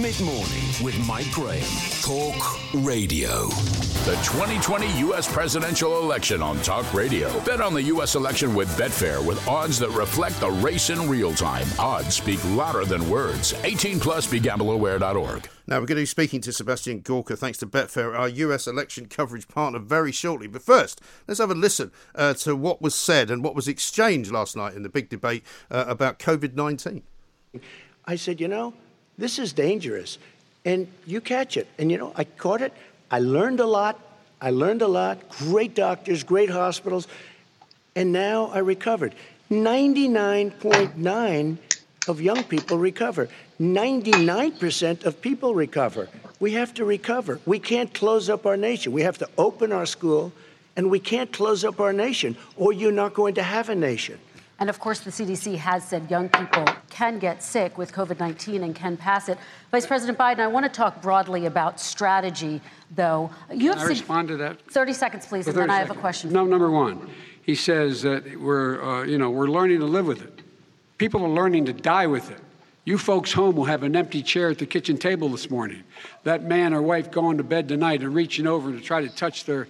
Mid morning with Mike Graham. Talk Radio.
The 2020 U.S. presidential election on Talk Radio. Bet on the U.S. election with Betfair with odds that reflect the race in real time. Odds speak louder than words. 18 plus begambleaware.org.
Now, we're going to be speaking to Sebastian Gorka, thanks to Betfair, our US election coverage partner, very shortly. But first, let's have a listen uh, to what was said and what was exchanged last night in the big debate uh, about COVID 19.
I said, you know, this is dangerous. And you catch it. And, you know, I caught it. I learned a lot. I learned a lot. Great doctors, great hospitals. And now I recovered. 99.9 of young people recover. 99% of people recover. We have to recover. We can't close up our nation. We have to open our school, and we can't close up our nation, or you're not going to have a nation.
And of course, the CDC has said young people can get sick with COVID 19 and can pass it. Vice President Biden, I want to talk broadly about strategy, though. You
Can I respond to that?
30 seconds, please,
For
and then
30
I have a question.
No, number one, he says that we're, uh, you know, we're learning to live with it. People are learning to die with it. You folks home will have an empty chair at the kitchen table this morning. That man or wife going to bed tonight and reaching over to try to touch their,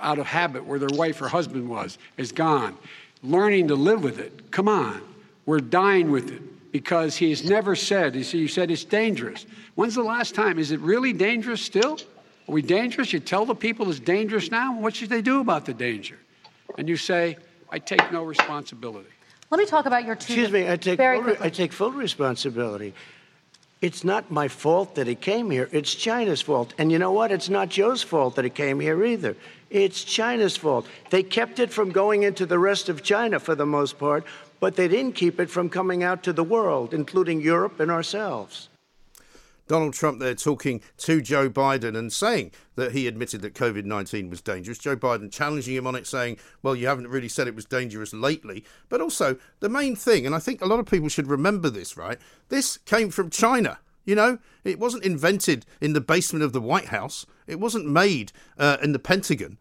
out of habit, where their wife or husband was, is gone. Learning to live with it. Come on. We're dying with it because he has never said, you see, you said it's dangerous. When's the last time? Is it really dangerous still? Are we dangerous? You tell the people it's dangerous now? What should they do about the danger? And you say, I take no responsibility.
Let me talk about your two.
Excuse me, I take, full, re- I take full responsibility. It's not my fault that he came here. It's China's fault. And you know what? It's not Joe's fault that he came here either. It's China's fault. They kept it from going into the rest of China for the most part, but they didn't keep it from coming out to the world, including Europe and ourselves.
Donald Trump there talking to Joe Biden and saying that he admitted that COVID 19 was dangerous. Joe Biden challenging him on it, saying, Well, you haven't really said it was dangerous lately. But also, the main thing, and I think a lot of people should remember this, right? This came from China. You know, it wasn't invented in the basement of the White House. It wasn't made uh, in the Pentagon,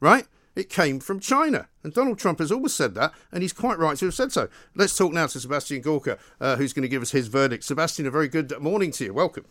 right? It came from China. And Donald Trump has always said that, and he's quite right to have said so. Let's talk now to Sebastian Gorka, uh, who's going to give us his verdict. Sebastian, a very good morning to you. Welcome.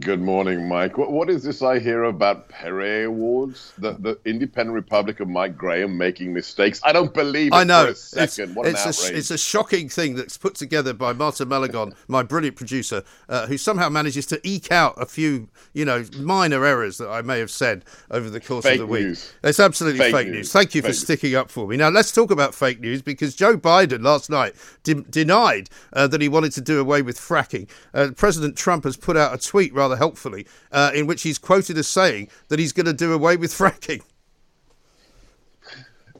Good morning, Mike. What is this I hear about Perrior Awards? The, the Independent Republic of Mike Graham making mistakes? I don't believe it I know. for a second.
It's,
what
it's
an.
A, it's a shocking thing that's put together by Marta Malagon, my brilliant producer, uh, who somehow manages to eke out a few, you know, minor errors that I may have said over the course
fake
of the week.
News.
It's absolutely fake,
fake
news.
news.
Thank you
fake
for sticking up for me. Now, let's talk about fake news because Joe Biden last night de- denied uh, that he wanted to do away with fracking. Uh, President Trump has put out a tweet rather helpfully uh, in which he's quoted as saying that he's going to do away with fracking.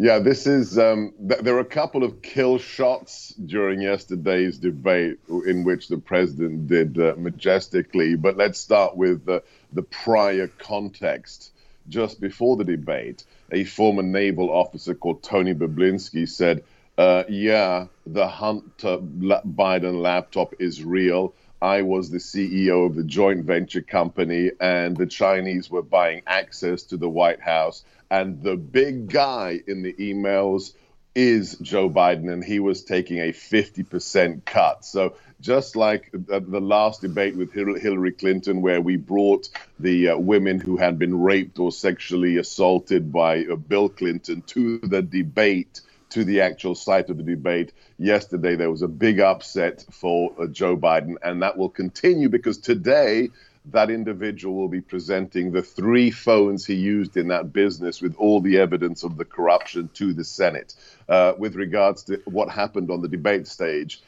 Yeah, this is. Um, th- there were a couple of kill shots during yesterday's debate in which the president did uh, majestically. But let's start with the prior context. Just before the debate, a former naval officer called Tony Bobulinski said, uh, Yeah, the Hunter Biden laptop is real. I was the CEO of the joint venture company, and the Chinese were buying access to the White House. And the big guy in the emails is Joe Biden, and he was taking a 50% cut. So, just like the last debate with Hillary Clinton, where we brought the uh, women who had been raped or sexually assaulted by uh, Bill Clinton to the debate to the actual site of the debate. Yesterday, there was a big upset for uh, Joe Biden, and that will continue because today, that individual will be presenting the three phones he used in that business with all the evidence of the corruption to the Senate. Uh, with regards to what happened on the debate stage,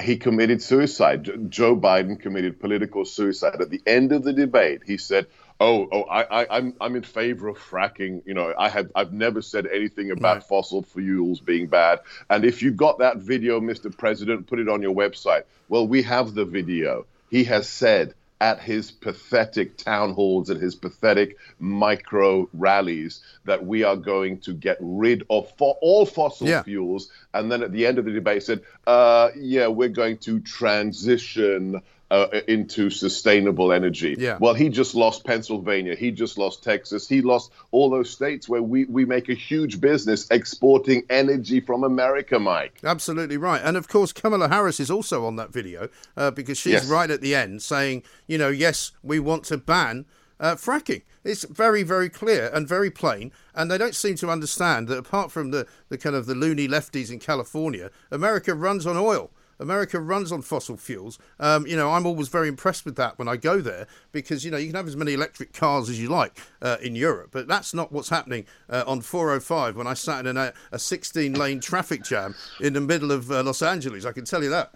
he committed suicide. Joe Biden committed political suicide. At the end of the debate, he said, oh, oh, I, I, I'm, I'm in favor of fracking. You know, I have, I've never said anything about right. fossil fuels being bad. And if you've got that video, Mr. President, put it on your website. Well, we have the video. He has said at his pathetic town halls and his pathetic micro rallies that we are going to get rid of for all fossil yeah. fuels. And then at the end of the debate said, uh, yeah, we're going to transition uh, into sustainable energy.
Yeah.
Well, he just lost Pennsylvania. He just lost Texas. He lost all those states where we, we make a huge business exporting energy from America, Mike.
Absolutely right. And of course, Kamala Harris is also on that video uh, because she's yes. right at the end saying, you know, yes, we want to ban uh, fracking. It's very, very clear and very plain, and they don't seem to understand that apart from the, the kind of the loony lefties in California, America runs on oil. America runs on fossil fuels. Um, you know, I'm always very impressed with that when I go there because, you know, you can have as many electric cars as you like uh, in Europe, but that's not what's happening uh, on 405 when I sat in a, a 16 lane traffic jam in the middle of uh, Los Angeles. I can tell you that.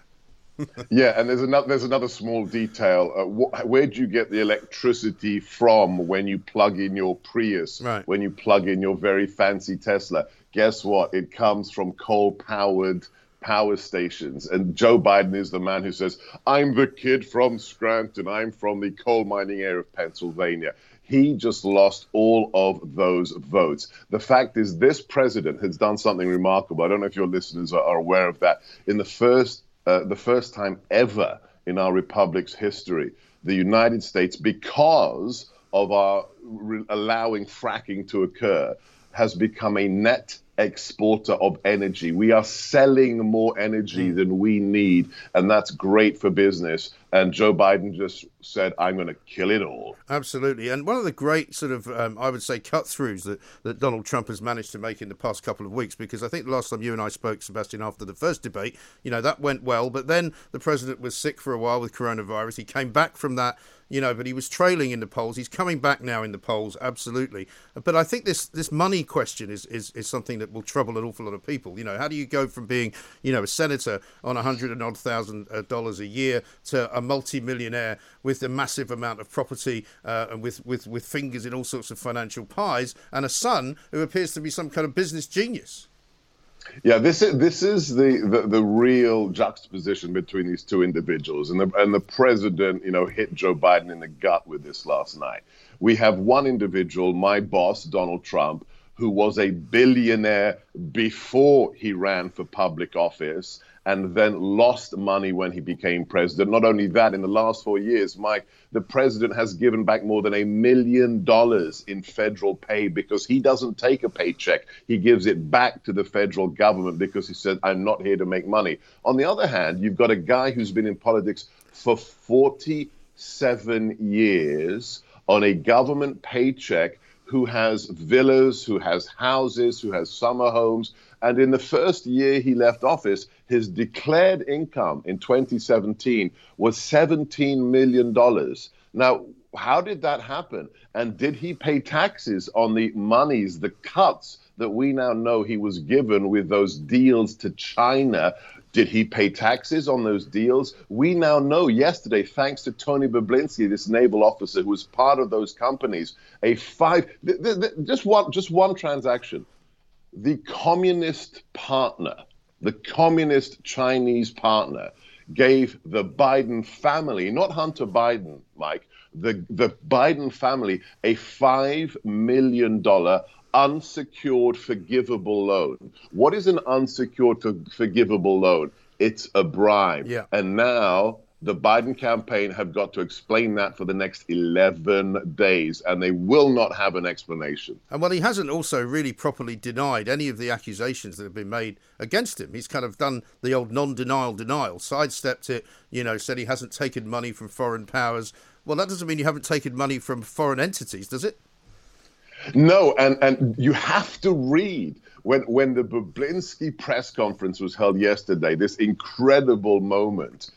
<laughs>
yeah, and there's another there's another small detail. Uh, wh- where do you get the electricity from when you plug in your Prius?
Right.
When you plug in your very fancy Tesla? Guess what? It comes from coal powered power stations. And Joe Biden is the man who says, I'm the kid from Scranton. I'm from the coal mining area of Pennsylvania. He just lost all of those votes. The fact is, this president has done something remarkable. I don't know if your listeners are, aware of that. In the first, uh, the first time ever in our republic's history, the United States, because of our re- allowing fracking to occur, has become a net exporter of energy. We are selling more energy mm. than we need, and that's great for business. And Joe Biden just said, I'm going to kill it all.
Absolutely. And one of the great sort of, um, I would say, cut throughs that, that Donald Trump has managed to make in the past couple of weeks, because I think the last time you and I spoke, Sebastian, after the first debate, you know, that went well. But then the president was sick for a while with coronavirus. He came back from that you know, but he was trailing in the polls. He's coming back now in the polls, absolutely. But I think this this money question is, is, is something that will trouble an awful lot of people. You know, how do you go from being, you know, a senator on a hundred and odd thousand uh, dollars a year to a multi-millionaire with a massive amount of property uh, and with, with, with fingers in all sorts of financial pies and a son who appears to be some kind of business genius?
Yeah, this is this is the, the, the real juxtaposition between these two individuals, and the and the president, you know, hit Joe Biden in the gut with this last night. We have one individual, my boss, Donald Trump, who was a billionaire before he ran for public office and then lost money when he became president. Not only that, in the last four years, Mike, the president has given back more than a million dollars in federal pay because he doesn't take a paycheck. He gives it back to the federal government because he said, I'm not here to make money. On the other hand, you've got a guy who's been in politics for 47 years on a government paycheck who has villas, who has houses, who has summer homes. And in the first year he left office, his declared income in 2017 was $17 million. Now, how did that happen? And did he pay taxes on the monies, the cuts that we now know he was given with those deals to China? Did he pay taxes on those deals? We now know yesterday, thanks to Tony Bobulinski, this naval officer who was part of those companies, a five, th- th- th- just one, just one transaction. The communist partner, the communist Chinese partner, gave the Biden family, not Hunter Biden, Mike, the, the Biden family a $5 million unsecured forgivable loan. What is an unsecured forgivable loan? It's a bribe.
Yeah.
And now the Biden campaign have got to explain that for the next 11 days, and they will not have an explanation.
And well, he hasn't also really properly denied any of the accusations that have been made against him. He's kind of done the old non denial denial, sidestepped it, you know, said he hasn't taken money from foreign powers. Well, that doesn't mean you haven't taken money from foreign entities, does it?
No, and, and you have to read when when the Bobulinski press conference was held yesterday, this incredible moment.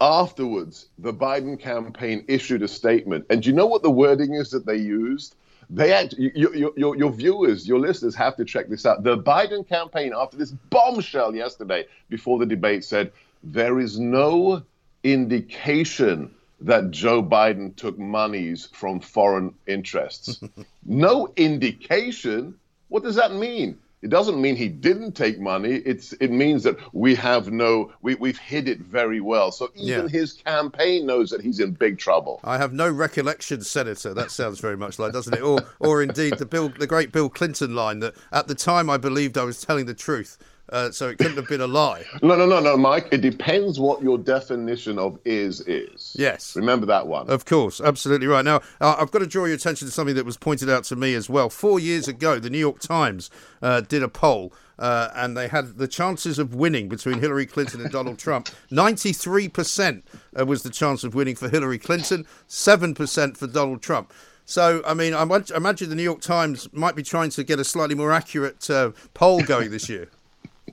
Afterwards, the Biden campaign issued a statement, and do you know what the wording is that they used? They act, your, your, your viewers, your listeners have to check this out. The Biden campaign, after this bombshell yesterday before the debate, said there is no indication that Joe Biden took monies from foreign interests. <laughs> no indication. What does that mean? It doesn't mean he didn't take money. It's it means that we have no we we've hid it very well. So even
Yeah.
his campaign knows that he's in big trouble.
I have no recollection, Senator. That sounds very much like, doesn't it? Or, or indeed the Bill, the great Bill Clinton line that at the time I believed I was telling the truth, uh, so it couldn't have been a lie. <laughs>
No, no, no, no, Mike. It depends what your definition of is is.
Yes.
Remember that one.
Of course, absolutely right. Now, uh, I've got to draw your attention to something that was pointed out to me as well. Four years ago, the New York Times uh, did a poll. Uh, and they had the chances of winning between Hillary Clinton and Donald Trump. <laughs> 93% uh, was the chance of winning for Hillary Clinton, 7% for Donald Trump. So, I mean, I imagine the New York Times might be trying to get a slightly more accurate uh, poll going this year.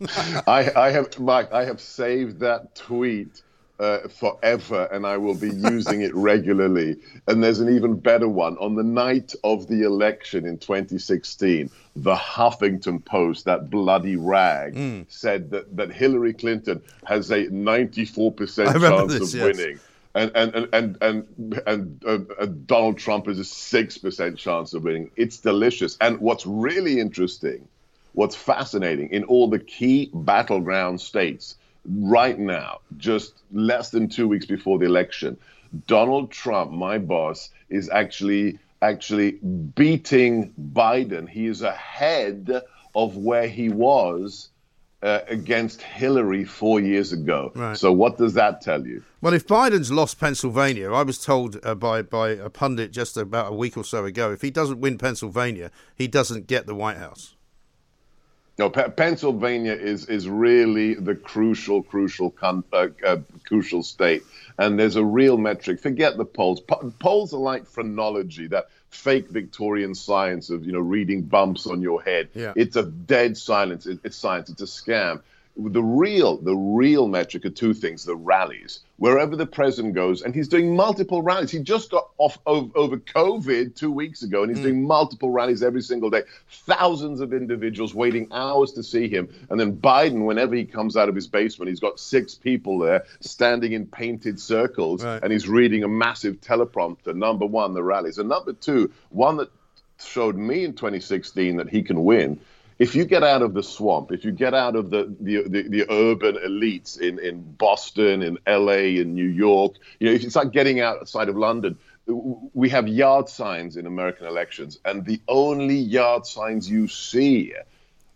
<laughs>
I, I have, Mike. I have saved that tweet uh, forever, and I will be using it regularly. And there's an even better one. On the night of the election in 2016, the Huffington Post, that bloody rag,
Mm.
said that, that Hillary Clinton has a 94% chance
this,
of
yes.
winning. And and and and and, and uh, uh, Donald Trump has a six percent chance of winning. It's delicious. And what's really interesting, what's fascinating in all the key battleground states right now, just less than two weeks before the election, Donald Trump, my boss, is actually actually beating Biden. He is ahead of where he was uh, against Hillary four years ago.
Right.
So what does that tell you?
Well, if Biden's lost Pennsylvania, I was told uh, by by a pundit just about a week or so ago, if he doesn't win Pennsylvania, he doesn't get the White House.
No, Pe- Pennsylvania is is really the crucial, crucial, con- uh, uh, crucial state, and there's a real metric. Forget the polls. Po- polls are like phrenology, that fake Victorian science of you know reading bumps on your head.
Yeah.
It's a dead silence. It, it's science. It's a scam. The real, the real metric are two things: the rallies. Wherever the president goes, and he's doing multiple rallies. He just got off over, over COVID two weeks ago, and he's mm. doing multiple rallies every single day. Thousands of individuals waiting hours to see him. And then Biden, whenever he comes out of his basement, he's got six people there standing in painted circles,
Right.
and he's reading a massive teleprompter. Number one, the rallies, and number two, one that showed me in 2016 that he can win if you get out of the swamp, if you get out of the the, the, the urban elites in, in Boston, in LA, in New York, you know, if it's like getting outside of London, we have yard signs in American elections, and the only yard signs you see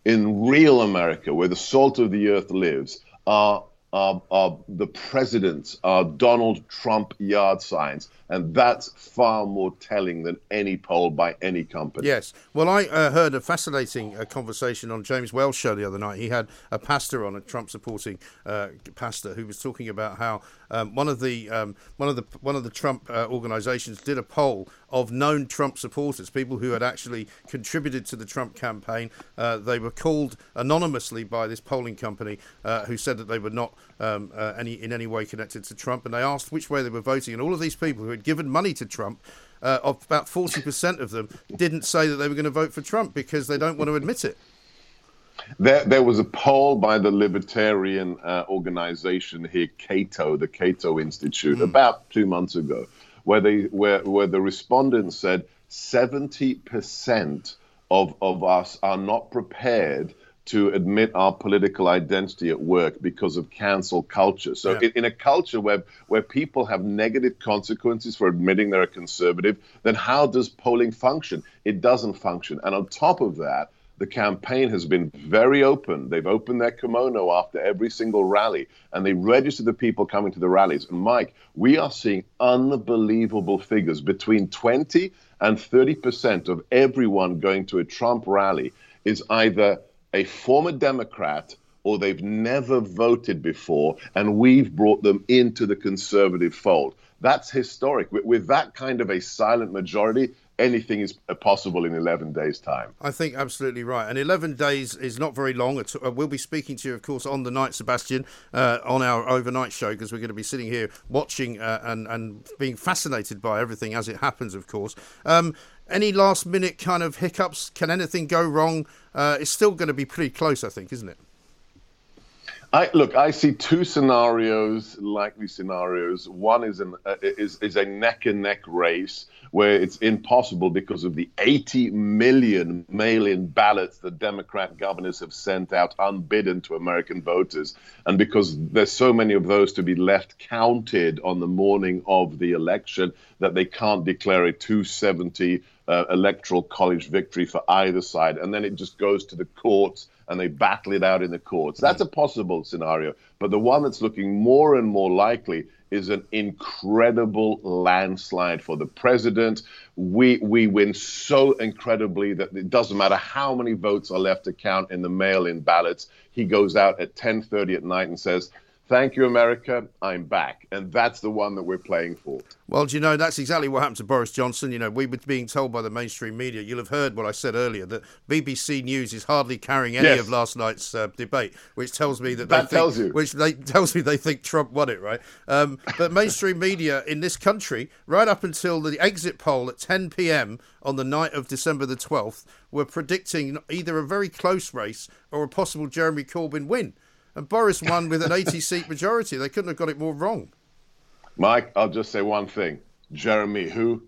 in real America, where the salt of the earth lives, are are, are the president's, are Donald Trump yard signs. And that's far more telling than any poll by any company.
Yes. Well, I uh, heard a fascinating uh, conversation on James Whale's show the other night. He had a pastor on, a Trump supporting uh, pastor, who was talking about how um, one of the um, one of the one of the Trump uh, organizations did a poll of known Trump supporters, people who had actually contributed to the Trump campaign. Uh, they were called anonymously by this polling company, uh, who said that they were not um, any in any way connected to Trump, and they asked which way they were voting, and all of these people who had given money to Trump, uh, of about 40% of them didn't say that they were going to vote for Trump because they don't want to admit it.
There, there was a poll by the libertarian uh, organization here, Cato, the Cato Institute, mm. about two months ago, where they where where the respondents said 70% of of us are not prepared to admit our political identity at work because of cancel culture. So, yeah. in, in, a culture where, where people have negative consequences for admitting they're a conservative, then how does polling function? It doesn't function. And on top of that, the campaign has been very open. They've opened their kimono after every single rally and they register the people coming to the rallies. And Mike, we are seeing unbelievable figures between 20 and 30% of everyone going to a Trump rally is either a former Democrat or they've never voted before, and we've brought them into the conservative fold. That's historic. With, with, that kind of a silent majority, anything is possible in 11 days' time.
I think absolutely right. And 11 days is not very long. Uh, we'll be speaking to you, of course, on the night, Sebastian, uh, on our overnight show, because we're going to be sitting here watching uh, and, and being fascinated by everything as it happens, of course. Um, any last minute kind of hiccups? Can anything go wrong? Uh, it's still going to be pretty close, I think, isn't it?
I, look, I see two scenarios, likely scenarios. One is an uh, is is a neck and neck race where it's impossible because of the 80 million mail-in ballots that Democrat governors have sent out unbidden to American voters, and because there's so many of those to be left counted on the morning of the election that they can't declare a 270 uh, electoral college victory for either side, and then it just goes to the courts and they battle it out in the courts. That's a possible scenario. But the one that's looking more and more likely is an incredible landslide for the president. We we win so incredibly that it doesn't matter how many votes are left to count in the mail-in ballots. He goes out at 10:30 at night and says, Thank you, America. I'm back. And that's the one that we're playing for.
Well, do you know, that's exactly what happened to Boris Johnson. You know, we were being told by the mainstream media, you'll have heard what I said earlier, that BBC News is hardly carrying any yes. of last night's uh, debate, which tells me that,
that
they
tells you.
Which they, <laughs> tells me they think Trump won it, right? Um, but mainstream media in this country, right up until the exit poll at 10 p.m. on the night of December the 12th, were predicting either a very close race or a possible Jeremy Corbyn win. And Boris won with an <laughs> 80 seat majority. They couldn't have got it more wrong.
Mike, I'll just say one thing. Jeremy, who?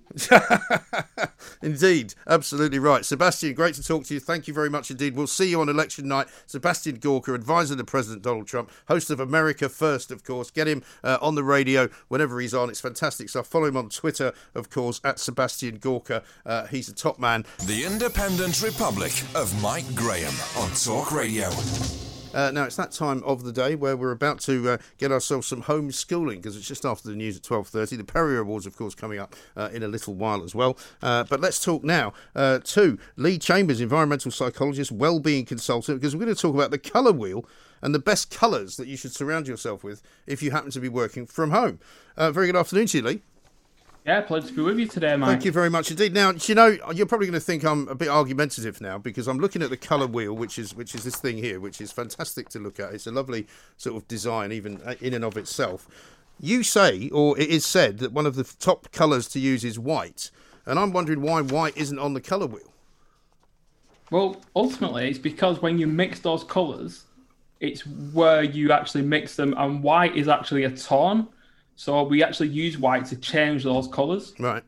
<laughs>
indeed, absolutely right. Sebastian, great to talk to you. Thank you very much indeed. We'll see you on election night. Sebastian Gorka, advisor to President Donald Trump, host of America First, of course. Get him uh, on the radio whenever he's on. It's fantastic stuff. Follow him on Twitter, of course, at Sebastian Gorka. Uh, he's a top man.
The Independent Republic of Mike Graham on Talk Radio.
Uh, now it's that time of the day where we're about to uh, get ourselves some homeschooling because it's just after the news at twelve thirty. The Perrior Awards, of course, coming up uh, in a little while as well. Uh, but let's talk now uh, to Lee Chambers, environmental psychologist, well-being consultant, because we're going to talk about the colour wheel and the best colours that you should surround yourself with if you happen to be working from home. Uh, very good afternoon to you, Lee.
Yeah, pleasure to be with you today, Mike.
Thank you very much indeed. Now, you know, you're probably going to think I'm a bit argumentative now because I'm looking at the colour wheel, which is which is this thing here, which is fantastic to look at. It's a lovely sort of design, even uh, in and of itself. You say, or it is said, that one of the top colours to use is white, and I'm wondering why white isn't on the colour wheel.
Well, ultimately, it's because when you mix those colours, it's where you actually mix them, and white is actually a tone. So we actually use white to change those colours.
Right.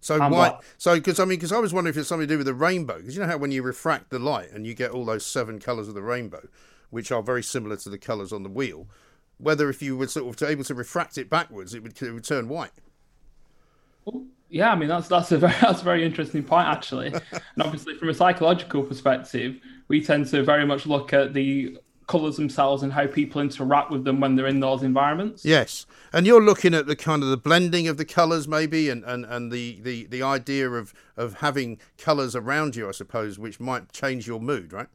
So
And
white. So because I mean, because I was wondering if it's something to do with the rainbow. Because you know how when you refract the light and you get all those seven colours of the rainbow, which are very similar to the colours on the wheel, whether if you were sort of able to refract it backwards, it would, it would turn white.
Yeah, I mean that's that's a very <laughs> that's a very interesting point actually, <laughs> and obviously from a psychological perspective, we tend to very much look at the colours themselves and how people interact with them when they're in those environments.
Yes, and you're looking at the kind of the blending of the colours, maybe, and, and, and the, the, the idea of, of having colours around you, I suppose, which might change your mood, right?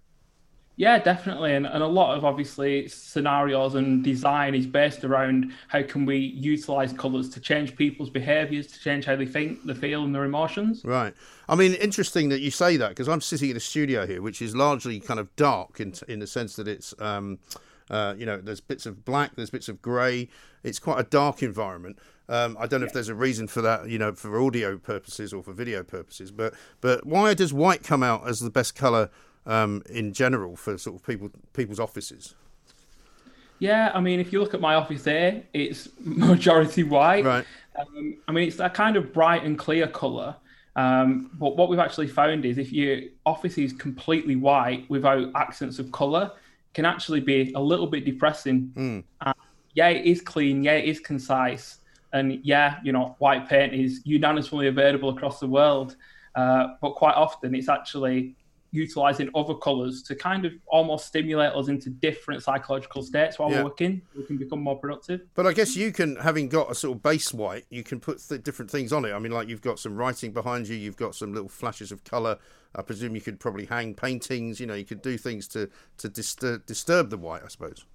Yeah, definitely, and, and a lot of obviously scenarios and design is based around how can we utilize colours to change people's behaviours, to change how they think, they feel, and their emotions.
Right. I mean, interesting that you say that because I'm sitting in a studio here, which is largely kind of dark in in the sense that it's, um, uh, you know, there's bits of black, there's bits of grey. It's quite a dark environment. Um, I don't know if there's a reason for that, you know, for audio purposes or for video purposes, but but why does white come out as the best colour um, in general for sort of people people's offices?
Yeah, I mean, if you look at my office there, it's <laughs> majority white.
Right.
Um, I mean, it's that kind of bright and clear colour. Um, but what we've actually found is if your office is completely white without accents of colour, can actually be a little bit depressing.
Mm.
Uh, yeah, it is clean. Yeah, it is concise. And yeah, you know, white paint is unanimously available across the world. Uh, but quite often it's actually utilizing other colors to kind of almost stimulate us into different psychological states while
Yeah.
we're working. We can become more productive.
But I guess you can, having got a sort of base white, you can put th- different things on it. I mean, like you've got some writing behind you, you've got some little flashes of colour. I presume you could probably hang paintings. You know, you could do things to to disturb disturb the white. I suppose.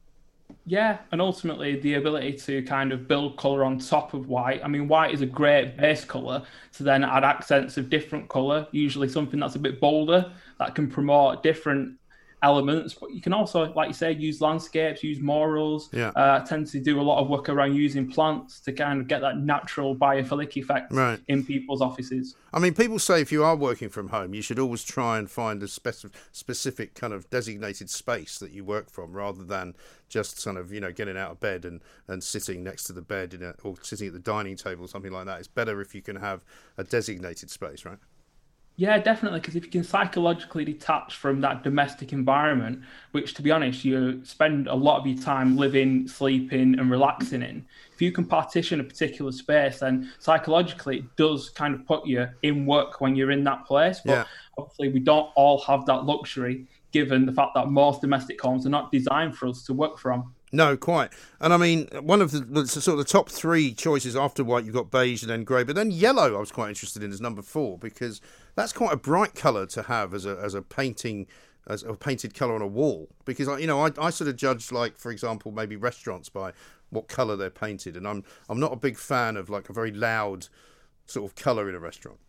Yeah, and ultimately the ability to kind of build colour on top of white. I mean, white is a great base colour to then add accents of different colour, usually something that's a bit bolder that can promote different elements. But you can also, like you say, use landscapes, use morals.
Yeah.
Uh, tend to do a lot of work around using plants to kind of get that natural biophilic effect
Right.
in people's offices.
I mean, people say if you are working from home, you should always try and find a speci- specific kind of designated space that you work from, rather than just kind of you know getting out of bed and, and sitting next to the bed in a, or sitting at the dining table or something like that. It's better if you can have a designated space, right?
Yeah, definitely. Because if you can psychologically detach from that domestic environment, which to be honest, you spend a lot of your time living, sleeping, and relaxing in, if you can partition a particular space, then psychologically it does kind of put you in work when you're in that place. But
Yeah.
obviously, we don't all have that luxury given the fact that most domestic homes are not designed for us to work from.
No, quite. And I mean, one of the, the sort of the top three choices after white, you've got beige and then grey, but then yellow. I was quite interested in as number four because that's quite a bright colour to have as a as a painting. As a painted colour on a wall, because I, you know, I, I sort of judge, like for example, maybe restaurants by what colour they're painted, and I'm I'm not a big fan of like a very loud sort of colour in a restaurant.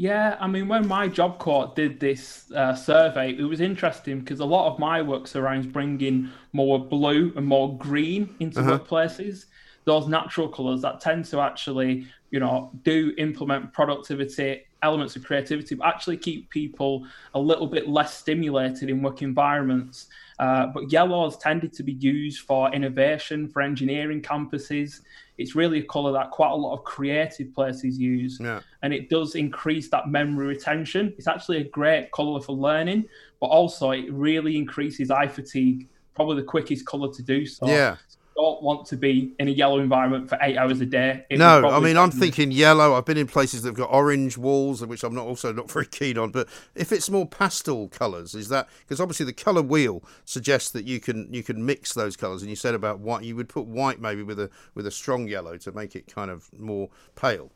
Yeah, I mean, when MyJobQuote did this uh, survey, it was interesting because a lot of my work surrounds bringing more blue and more green into
Uh-huh.
workplaces. Those natural colours that tend to actually, you know, do implement productivity, elements of creativity, but actually keep people a little bit less stimulated in work environments. Uh, but yellows tended to be used for innovation, for engineering campuses. It's really a colour that quite a lot of creative places use
Yeah.
and it does increase that memory retention. It's actually a great colour for learning, but also it really increases eye fatigue. Probably the quickest colour to do so.
Yeah.
Don't want to be in a yellow environment for eight hours a day. It
no, I mean I'm thinking yellow. I've been in places that've got orange walls, which I'm not also not very keen on. But if it's more pastel colours, is that because obviously the colour wheel suggests that you can you can mix those colours, and you said about white, you would put white maybe with a with a strong yellow to make it kind of more pale.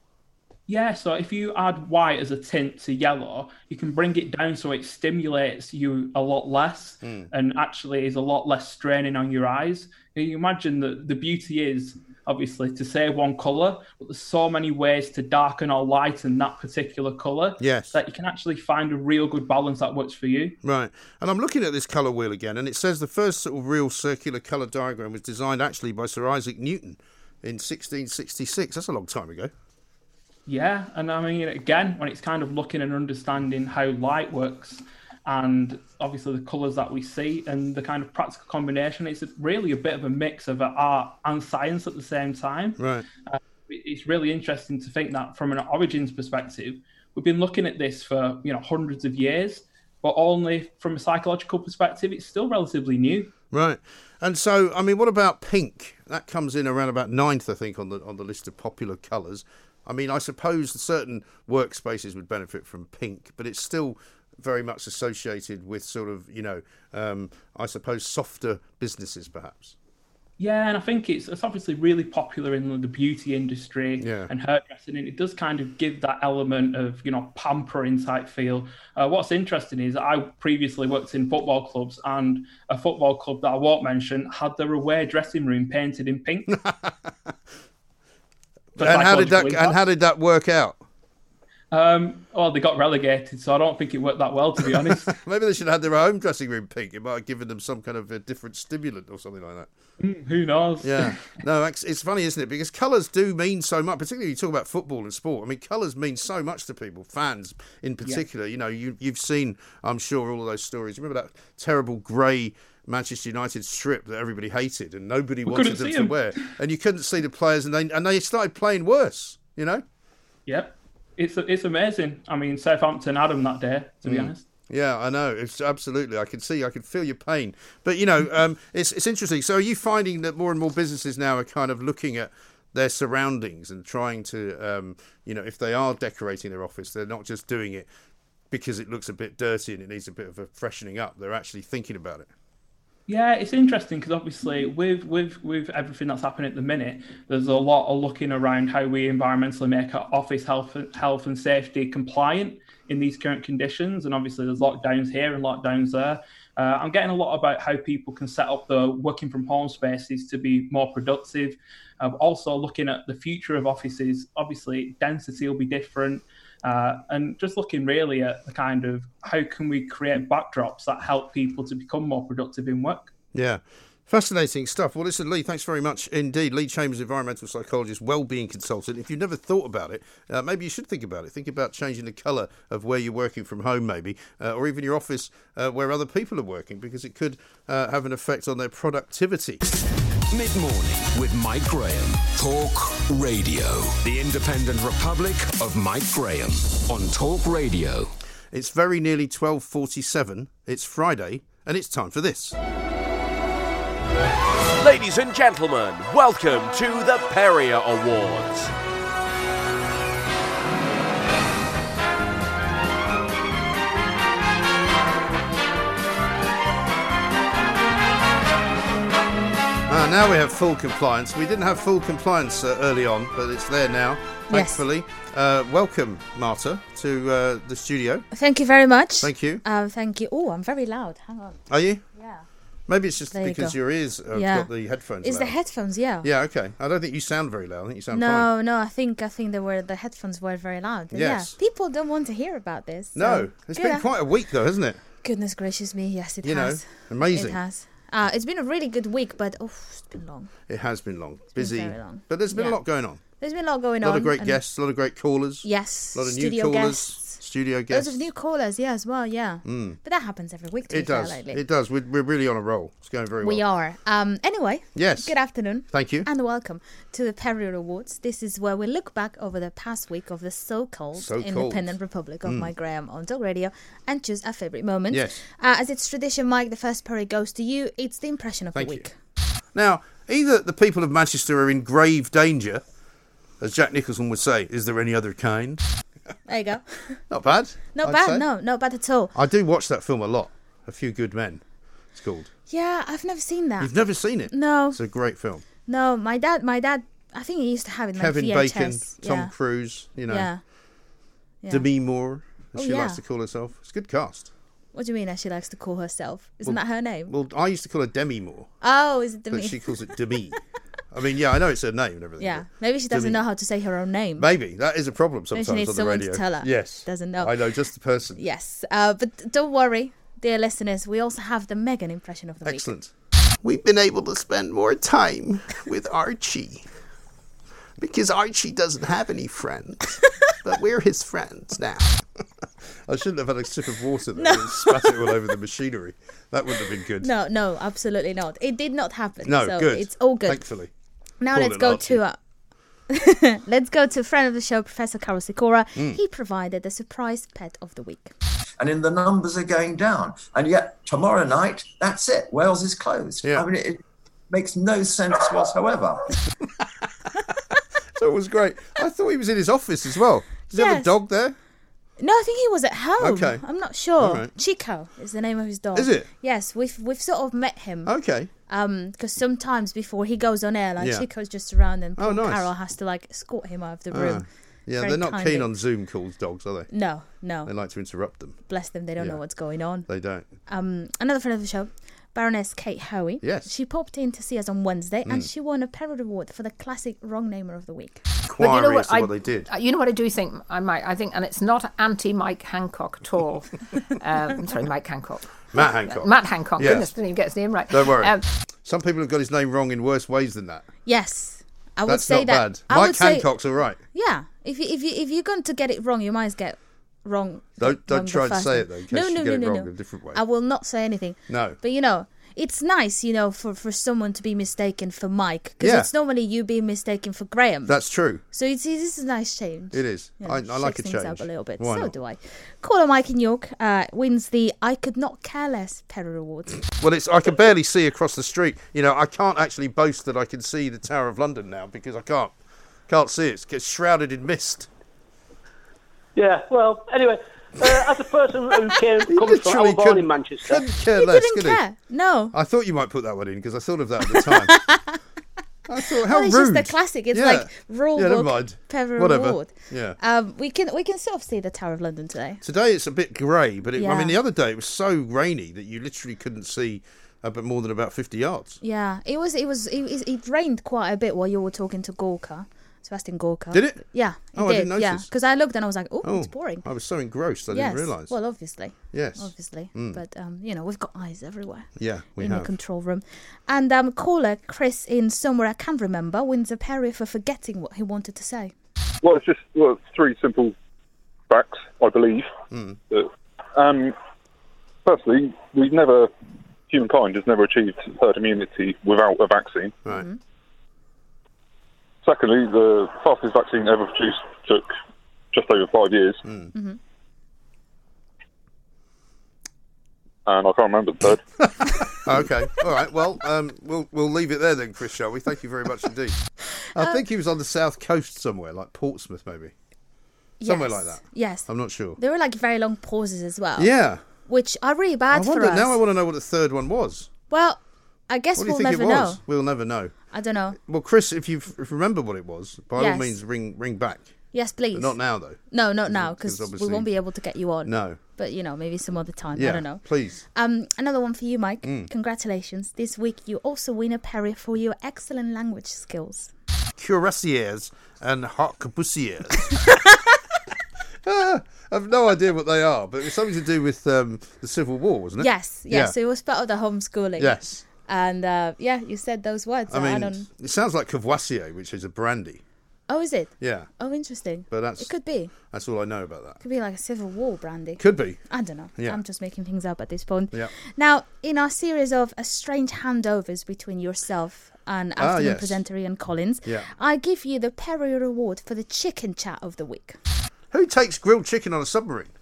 Yeah, so if you add white as a tint to yellow, you can bring it down so it stimulates you a lot less
Hmm.
and actually is a lot less straining on your eyes. You imagine that the beauty is obviously to say one colour, but there's so many ways to darken or lighten that particular colour
Yes.
that you can actually find a real good balance that works for you.
Right, and I'm looking at this colour wheel again, and it says the first sort of real circular colour diagram was designed actually by Sir Isaac Newton in 1666. That's a long time ago.
Yeah, and I mean, again, when it's kind of looking and understanding how light works and obviously the colours that we see and the kind of practical combination, it's really a bit of a mix of art and science at the same time.
Right.
Uh, it's really interesting to think that from an origins perspective, we've been looking at this for you know hundreds of years, but only from a psychological perspective, it's still relatively new.
Right. And so, I mean, what about pink? That comes in around about ninth, I think, on the on the list of popular colours. I mean, I suppose certain workspaces would benefit from pink, but it's still very much associated with sort of, you know, um, I suppose softer businesses, perhaps.
Yeah, and I think it's it's obviously really popular in the beauty industry
Yeah.
and hairdressing, and it does kind of give that element of you know pampering type feel. Uh, what's interesting is I previously worked in football clubs, and a football club that I won't mention had their away dressing room painted in pink. <laughs>
And how did that
psychological
and how did that work out?
Um, well, they got relegated, so I don't think it worked that well, to be honest. <laughs>
Maybe they should have had their own dressing room pink. It might have given them some kind of a different stimulant or something like that.
Mm, Who knows?
Yeah. <laughs> No, it's, funny, isn't it? Because colours do mean so much, particularly when you talk about football and sport. I mean, colours mean so much to people, fans in particular. You know, you, you've seen, I'm sure, all of those stories. Remember that terrible grey Manchester United strip that everybody hated and nobody
We
wanted them to
'em.
wear? And you couldn't see the players, and they, and they started playing worse, you know?
Yep, it's it's amazing. I mean, Southampton had 'em that day, to be
Mm.
honest.
Yeah, I know. It's absolutely. I can see. I can feel your pain. But you know, um, it's it's interesting. So, are you finding that more and more businesses now are kind of looking at their surroundings and trying to, um, you know, if they are decorating their office, they're not just doing it because it looks a bit dirty and it needs a bit of a freshening up. They're actually thinking about it.
Yeah, it's interesting because obviously with with with everything that's happening at the minute, there's a lot of looking around how we environmentally make our office health health and safety compliant in these current conditions. And obviously, there's lockdowns here and lockdowns there. Uh, I'm getting a lot about how people can set up the working from home spaces to be more productive. I'm also looking at the future of offices. Obviously, density will be different. Uh, and just looking really at the kind of how can we create backdrops that help people to become more productive in work.
Yeah. Fascinating stuff. Well, listen, Lee, thanks very much indeed. Lee Chambers, environmental psychologist, well-being consultant. If you've never thought about it, uh, maybe you should think about it. Think about changing the colour of where you're working from home, maybe, uh, or even your office uh, where other people are working, because it could uh, have an effect on their productivity.
Mid morning with Mike Graham. Talk Radio. The Independent Republic of Mike Graham on Talk Radio.
It's very nearly 12:47. It's Friday, and it's time for this.
Ladies and gentlemen, welcome to the Perrior Awards.
Ah, now we have full compliance. We didn't have full compliance uh, early on, but it's there now,
Yes.
thankfully. Uh, welcome, Marta, to uh, the studio.
Thank you very much.
Thank you.
Uh, thank you. Oh, I'm very loud. Hang on.
Are you?
Yeah.
Maybe it's just
There
because
go.
your ears have
Yeah.
got the headphones.
It's the headphones, yeah.
Yeah, okay. I don't think you sound very loud. I think you sound fine.
No, no, I think I think they were the headphones were very loud.
Yes.
Yeah, people don't want to hear about this. so
No, it's
good.
been quite a week though, hasn't it?
Goodness gracious me, yes, it
You know,
has.
amazing.
It has. Uh, it's been a really good week, but oh, it's been long.
It has been long,
been
busy,
very long.
but there's been a lot going on.
There's been a lot going on.
A lot
on.
of great guests, a lot of great callers.
Yes,
a lot of
studio
new callers,
guests.
Studio guests.
Loads of new callers, yeah, as well, yeah.
Mm.
But that happens every week.
It does.
lately.
It does. We're, we're really on a roll. It's going very well.
We are. Um, anyway.
Yes.
Good afternoon.
Thank you.
And welcome to the Perrior Awards. This is where we look back over the past week of the so-called,
So-called.
Independent Republic of
Mm.
Mike Graham on Talk Radio and choose a favourite moment.
Yes.
Uh, as it's tradition, Mike, the first Perry goes to you. It's the impression of
Thank
the
you.
week.
Now, either the people of Manchester are in grave danger, as Jack Nicholson would say, is there any other kind?
There you go.
Not bad.
Not
I'd
bad,
say.
no, not bad at all.
I do watch that film a lot. A Few Good Men, it's called.
Yeah, I've never seen that.
You've never seen it?
No.
It's a great film.
No, my dad, my dad, I think he used to have it in
Kevin
like VHS.
Bacon, Tom
yeah.
Cruise, you know.
Yeah. Yeah.
Demi Moore, as
Oh,
she likes
yeah.
to call herself. It's a good cast.
What do you mean that she likes to call herself? Isn't that her name?
Well, I used to call her Demi Moore,
oh, is it
but
Demi?
she calls it Demi. <laughs> I mean, yeah, I know it's her name and everything.
yeah, maybe she doesn't know how to say her own name.
Maybe that is a problem sometimes Maybe
she needs
on the
someone to
radio.
tell her.
Yes,
Doesn't know.
I know just the person.
Yes, uh, but don't worry, dear listeners. We also have the Megan impression of the week.
Excellent. We've been able to spend more time with Archie because Archie doesn't have any friends, <laughs> but we're his friends now. <laughs> I shouldn't have had a sip of water there and spat it all over the machinery. That wouldn't have been good.
No, no, absolutely not. It did not happen.
No,
so
good.
It's all good.
Thankfully.
Now
Poor
let's go
Archie.
to uh, <laughs> Let's go to friend of the show, Professor Karol Sikora.
Mm.
He provided the surprise pet of the week.
and then the numbers are going down. And yet tomorrow night, that's it. Wales is closed. I mean, it, it makes no sense whatsoever. <laughs>
So it was great. I thought he was in his office as well. Does he have a dog there?
No, I think he was at home.
Okay.
I'm not sure.
All right.
Chico is the name of his dog.
Is it?
Yes, we've we've sort of met him.
Okay.
Um, because sometimes before he goes on air, like
Yeah.
Chico's just around, and
Oh, nice.
Karol has to like escort him out of the
Ah.
room.
yeah,
Very
they're not
kindly.
keen on Zoom calls, dogs, are they?
No, no.
They like to interrupt them.
Bless them, they don't
Yeah.
know what's going on.
They don't.
Um, another friend of the show, Baroness Kate Hoey.
Yes.
She popped in to see us on Wednesday, and
Mm.
she won a Parrot Award for the classic wrong namer of the week.
But you know what? I,
what they did.
uh, You know what I do think I might. I think, and it's not anti Mike Hancock at all. <laughs> um, sorry, Mike Hancock.
Matt Hancock.
Matt Hancock.
Yes.
Goodness, didn't even get his name right.
Don't worry.
Um,
Some people have got his name wrong in worse ways than that.
Yes, I would
That's
say
not
that.
bad.
I
Mike
would say-
Hancock's all right.
Yeah, if you, if you if you're going to get it wrong, you might as get wrong.
Don't don't
the
try to
first
say
time.
it though, in case
no,
you
no,
get
no,
it
no,
wrong
no.
in a different way.
I will not say anything.
No.
But you know, it's nice, you know, for, for someone to be mistaken for Mike because
Yeah.
it's normally you being mistaken for Graham.
That's true.
So it's this is a nice change.
It is.
You know,
I, I like a
shakes
change.
things up a little bit.
Why
so
not?
do I. Caller Mike in York uh, wins the I Could Not Care Less Perry Award.
Well, it's I can barely see across the street. You know, I can't actually boast that I can see the Tower of London now because I can't can't see it. It gets shrouded in mist.
Yeah, well, anyway, uh, as a person who <laughs> came, comes from, I
literally
was born in Manchester.
couldn't care
He
less,
didn't
could he?
care. No.
I thought you might put that one in because I thought of that at the time. <laughs> I thought how
well, it's
rude.
just a classic. It's
Yeah.
like rule
Yeah, never
book
mind.
Perry
Whatever.
Award.
Yeah.
Um, we can we can sort of see the Tower of London today.
Today it's a bit grey, but it, I mean the other day it was so rainy that you literally couldn't see a bit more than about fifty yards.
Yeah, it was it was it, it, it rained quite a bit while you were talking to Gorka, Sebastian Gorka.
Did it?
Yeah, it
Oh,
did.
I didn't notice.
Yeah, because I looked and I was like, oh, it's boring.
I was so engrossed I
yes.
didn't realise.
Well, obviously.
Yes.
Obviously,
Mm.
but um, you know we've got eyes everywhere.
Yeah, we
in
have.
the control room, and um, caller Chris in somewhere I can't remember wins a Perry for forgetting what he wanted to say.
Well, it's just well, three simple facts, I believe.
Hmm.
That, um, firstly, we've never, humankind has never achieved herd immunity without a vaccine.
Right.
Secondly, the fastest vaccine ever produced took just over five years.
Hmm.
Mm-hmm.
And I can't remember the third. <laughs>
okay. All right. Well, um, we'll we'll leave it there then, Chris. Shall we? Thank you very much indeed. I
Uh,
think he was on the south coast somewhere, like Portsmouth, maybe. Somewhere
Yes.
like that.
Yes.
I'm not sure.
There were like very long pauses as well.
Yeah.
Which are really
I
bad for us.
now. I want to know what the third one was.
Well, I guess
What do you
we'll
think
never
it
know.
We'll never know.
I don't know.
Well, Chris, if you if remember what it was, by all
Yes.
means, ring ring back.
Yes, please.
But not now, though.
No, not now,
'Cause
because we
obviously-
won't be able to get you on.
No.
But you know, maybe some other time.
Yeah.
I don't know.
Please.
Um, another one for you, Mike.
Mm.
Congratulations! This week you also win a Perry for your excellent language skills.
Cuirassiers and harquebusiers. Ah, <laughs> <laughs> I've no idea what they are, but it was something to do with um, the Civil War, wasn't it?
Yes, yes. So it was part of the homeschooling.
Yes.
And uh, yeah, you said those words.
I
I
mean,
don't.
it sounds like Courvoisier, which is a brandy.
Oh, is it?
Yeah,
Oh, interesting.
but that's
It could be.
That's all I know about that.
Could be like a civil war brandy.
Could be.
I don't know.
Yeah.
I'm just making things up at this point.
Yeah.
Now, in our series of uh, strange handovers between yourself and
Ah,
afternoon
yes.
presenter Ian Collins,
Yeah.
I give you the Perry Award for the chicken chat of the week.
Who takes grilled chicken on a submarine?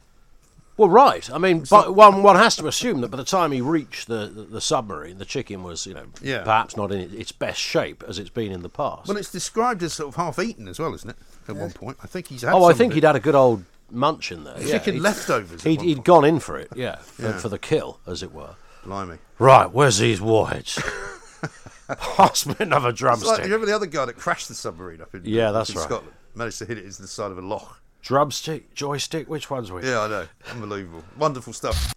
Well, right. I mean, but one one has to assume that by the time he reached the, the, the submarine, the chicken was, you know,
Yeah.
perhaps not in its best shape as it's been in the past.
Well, it's described as sort of half eaten as well, isn't it? At one point, I think he's had.
oh, I think he'd had a good old munch in there. yeah.
Chicken leftovers
He'd, he'd gone in for it, yeah, for,
Yeah.
for the kill, as it were.
Blimey.
Right, where's these whites? <laughs> Pass me another
It's like,
drumstick.
you remember the other guy that crashed the submarine up in
Yeah, that's
in
right.
Scotland? Managed to hit it into the side of a loch.
Drumstick, joystick, which one's which?
Yeah, I know. Unbelievable. Wonderful stuff.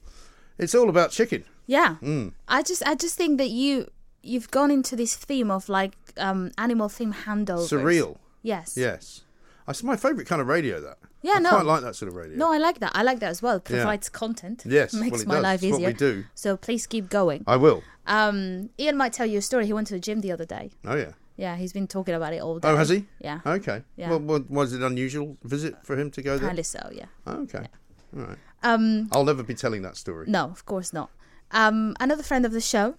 It's all about chicken.
Yeah.
Mm.
I just I just think that you you've gone into this theme of like um animal theme handovers.
Surreal.
Yes.
Yes. That's my favourite kind of radio, that.
Yeah,
I
no.
quite like that sort of radio.
No, I like that. I like that as well. It
Yeah.
provides content.
Yes, <laughs>
Makes
well, it
my
does.
life
It's what
easier.
we do.
So please keep going.
I will.
Um Ian might tell you a story. He went to the gym the other day.
Oh, yeah.
Yeah, he's been talking about it all day.
Oh, has he?
Yeah.
Okay.
Yeah.
Well, wa- was it an unusual visit for him to go there?
Kinda so, yeah.
Oh, okay. All right.
Um
I'll never be telling that story.
No, of course not. Um, another friend of the show,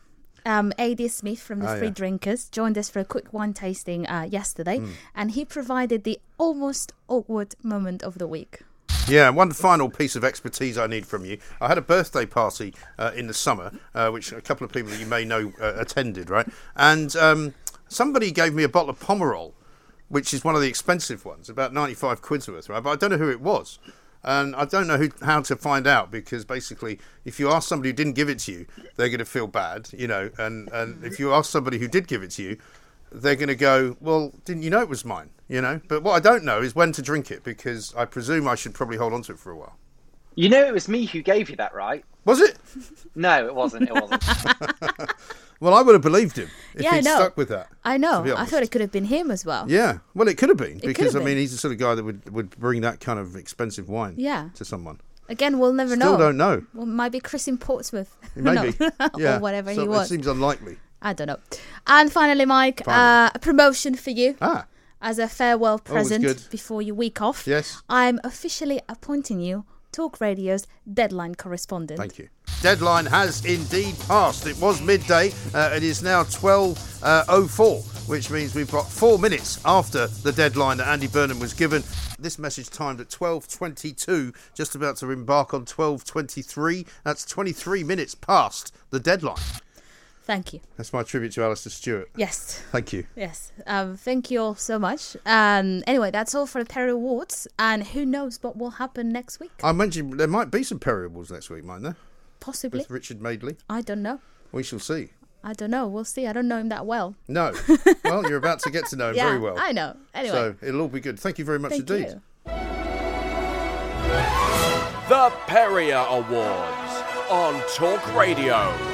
Um. Smith from the
Oh,
Three
yeah.
Drinkers joined us for a quick wine tasting uh, yesterday,
Mm.
and he provided the almost awkward moment of the week.
Yeah, one final piece of expertise I need from you. I had a birthday party uh, in the summer, uh, which a couple of people that you may know uh, attended, right? And um, somebody gave me a bottle of Pomerol, which is one of the expensive ones, about 95 quid's worth, right? But I don't know who it was. And I don't know who, how to find out because basically, if you ask somebody who didn't give it to you, they're going to feel bad, you know. And, and mm-hmm. if you ask somebody who did give it to you, they're going to go, well, didn't you know it was mine? You know. But what I don't know is when to drink it because I presume I should probably hold on to it for a while.
You know, it was me who gave you that, right?
Was it? <laughs>
No, it wasn't. It wasn't. <laughs>
Well, I would have believed him if
Yeah,
he'd stuck with that.
I know. I thought it could have been him as well.
Yeah, well, it could have been
could
because I mean he's the sort of guy that would would bring that kind of expensive wine.
Yeah.
to someone.
Again, we'll never
Still
know.
don't know.
Well, might be Chris in Portsmouth. <laughs>
Maybe, <laughs> yeah,
or whatever
So
he
It
was.
seems unlikely.
I don't know. And finally, Mike,
Finally.
Uh, a promotion for you.
Ah.
As a farewell present before your week off.
Yes.
I'm officially appointing you Talk Radio's deadline correspondent.
Thank you. Deadline has indeed passed. It was midday. Uh, it is now 12.04, which means we've got four minutes after the deadline that Andy Burnham was given. This message timed at 12.22, just about to embark on 12.23. That's 23 minutes past the deadline.
Thank you.
That's my tribute to Alastair Stewart.
Yes.
Thank you.
Yes. Um, thank you all so much. Um, anyway, that's all for the Perry Awards. And who knows what will happen next week?
I mentioned there might be some Perry Awards next week, might there?
Possibly.
With Richard Madeley.
I don't know.
We shall see.
I don't know. We'll see. I don't know him that well.
No. <laughs> well, you're about to get to know him <laughs>
Yeah,
very well.
I know. Anyway.
So it'll all be good. Thank you very much
Thank
indeed.
you.
The Perrior Awards on Talk Radio.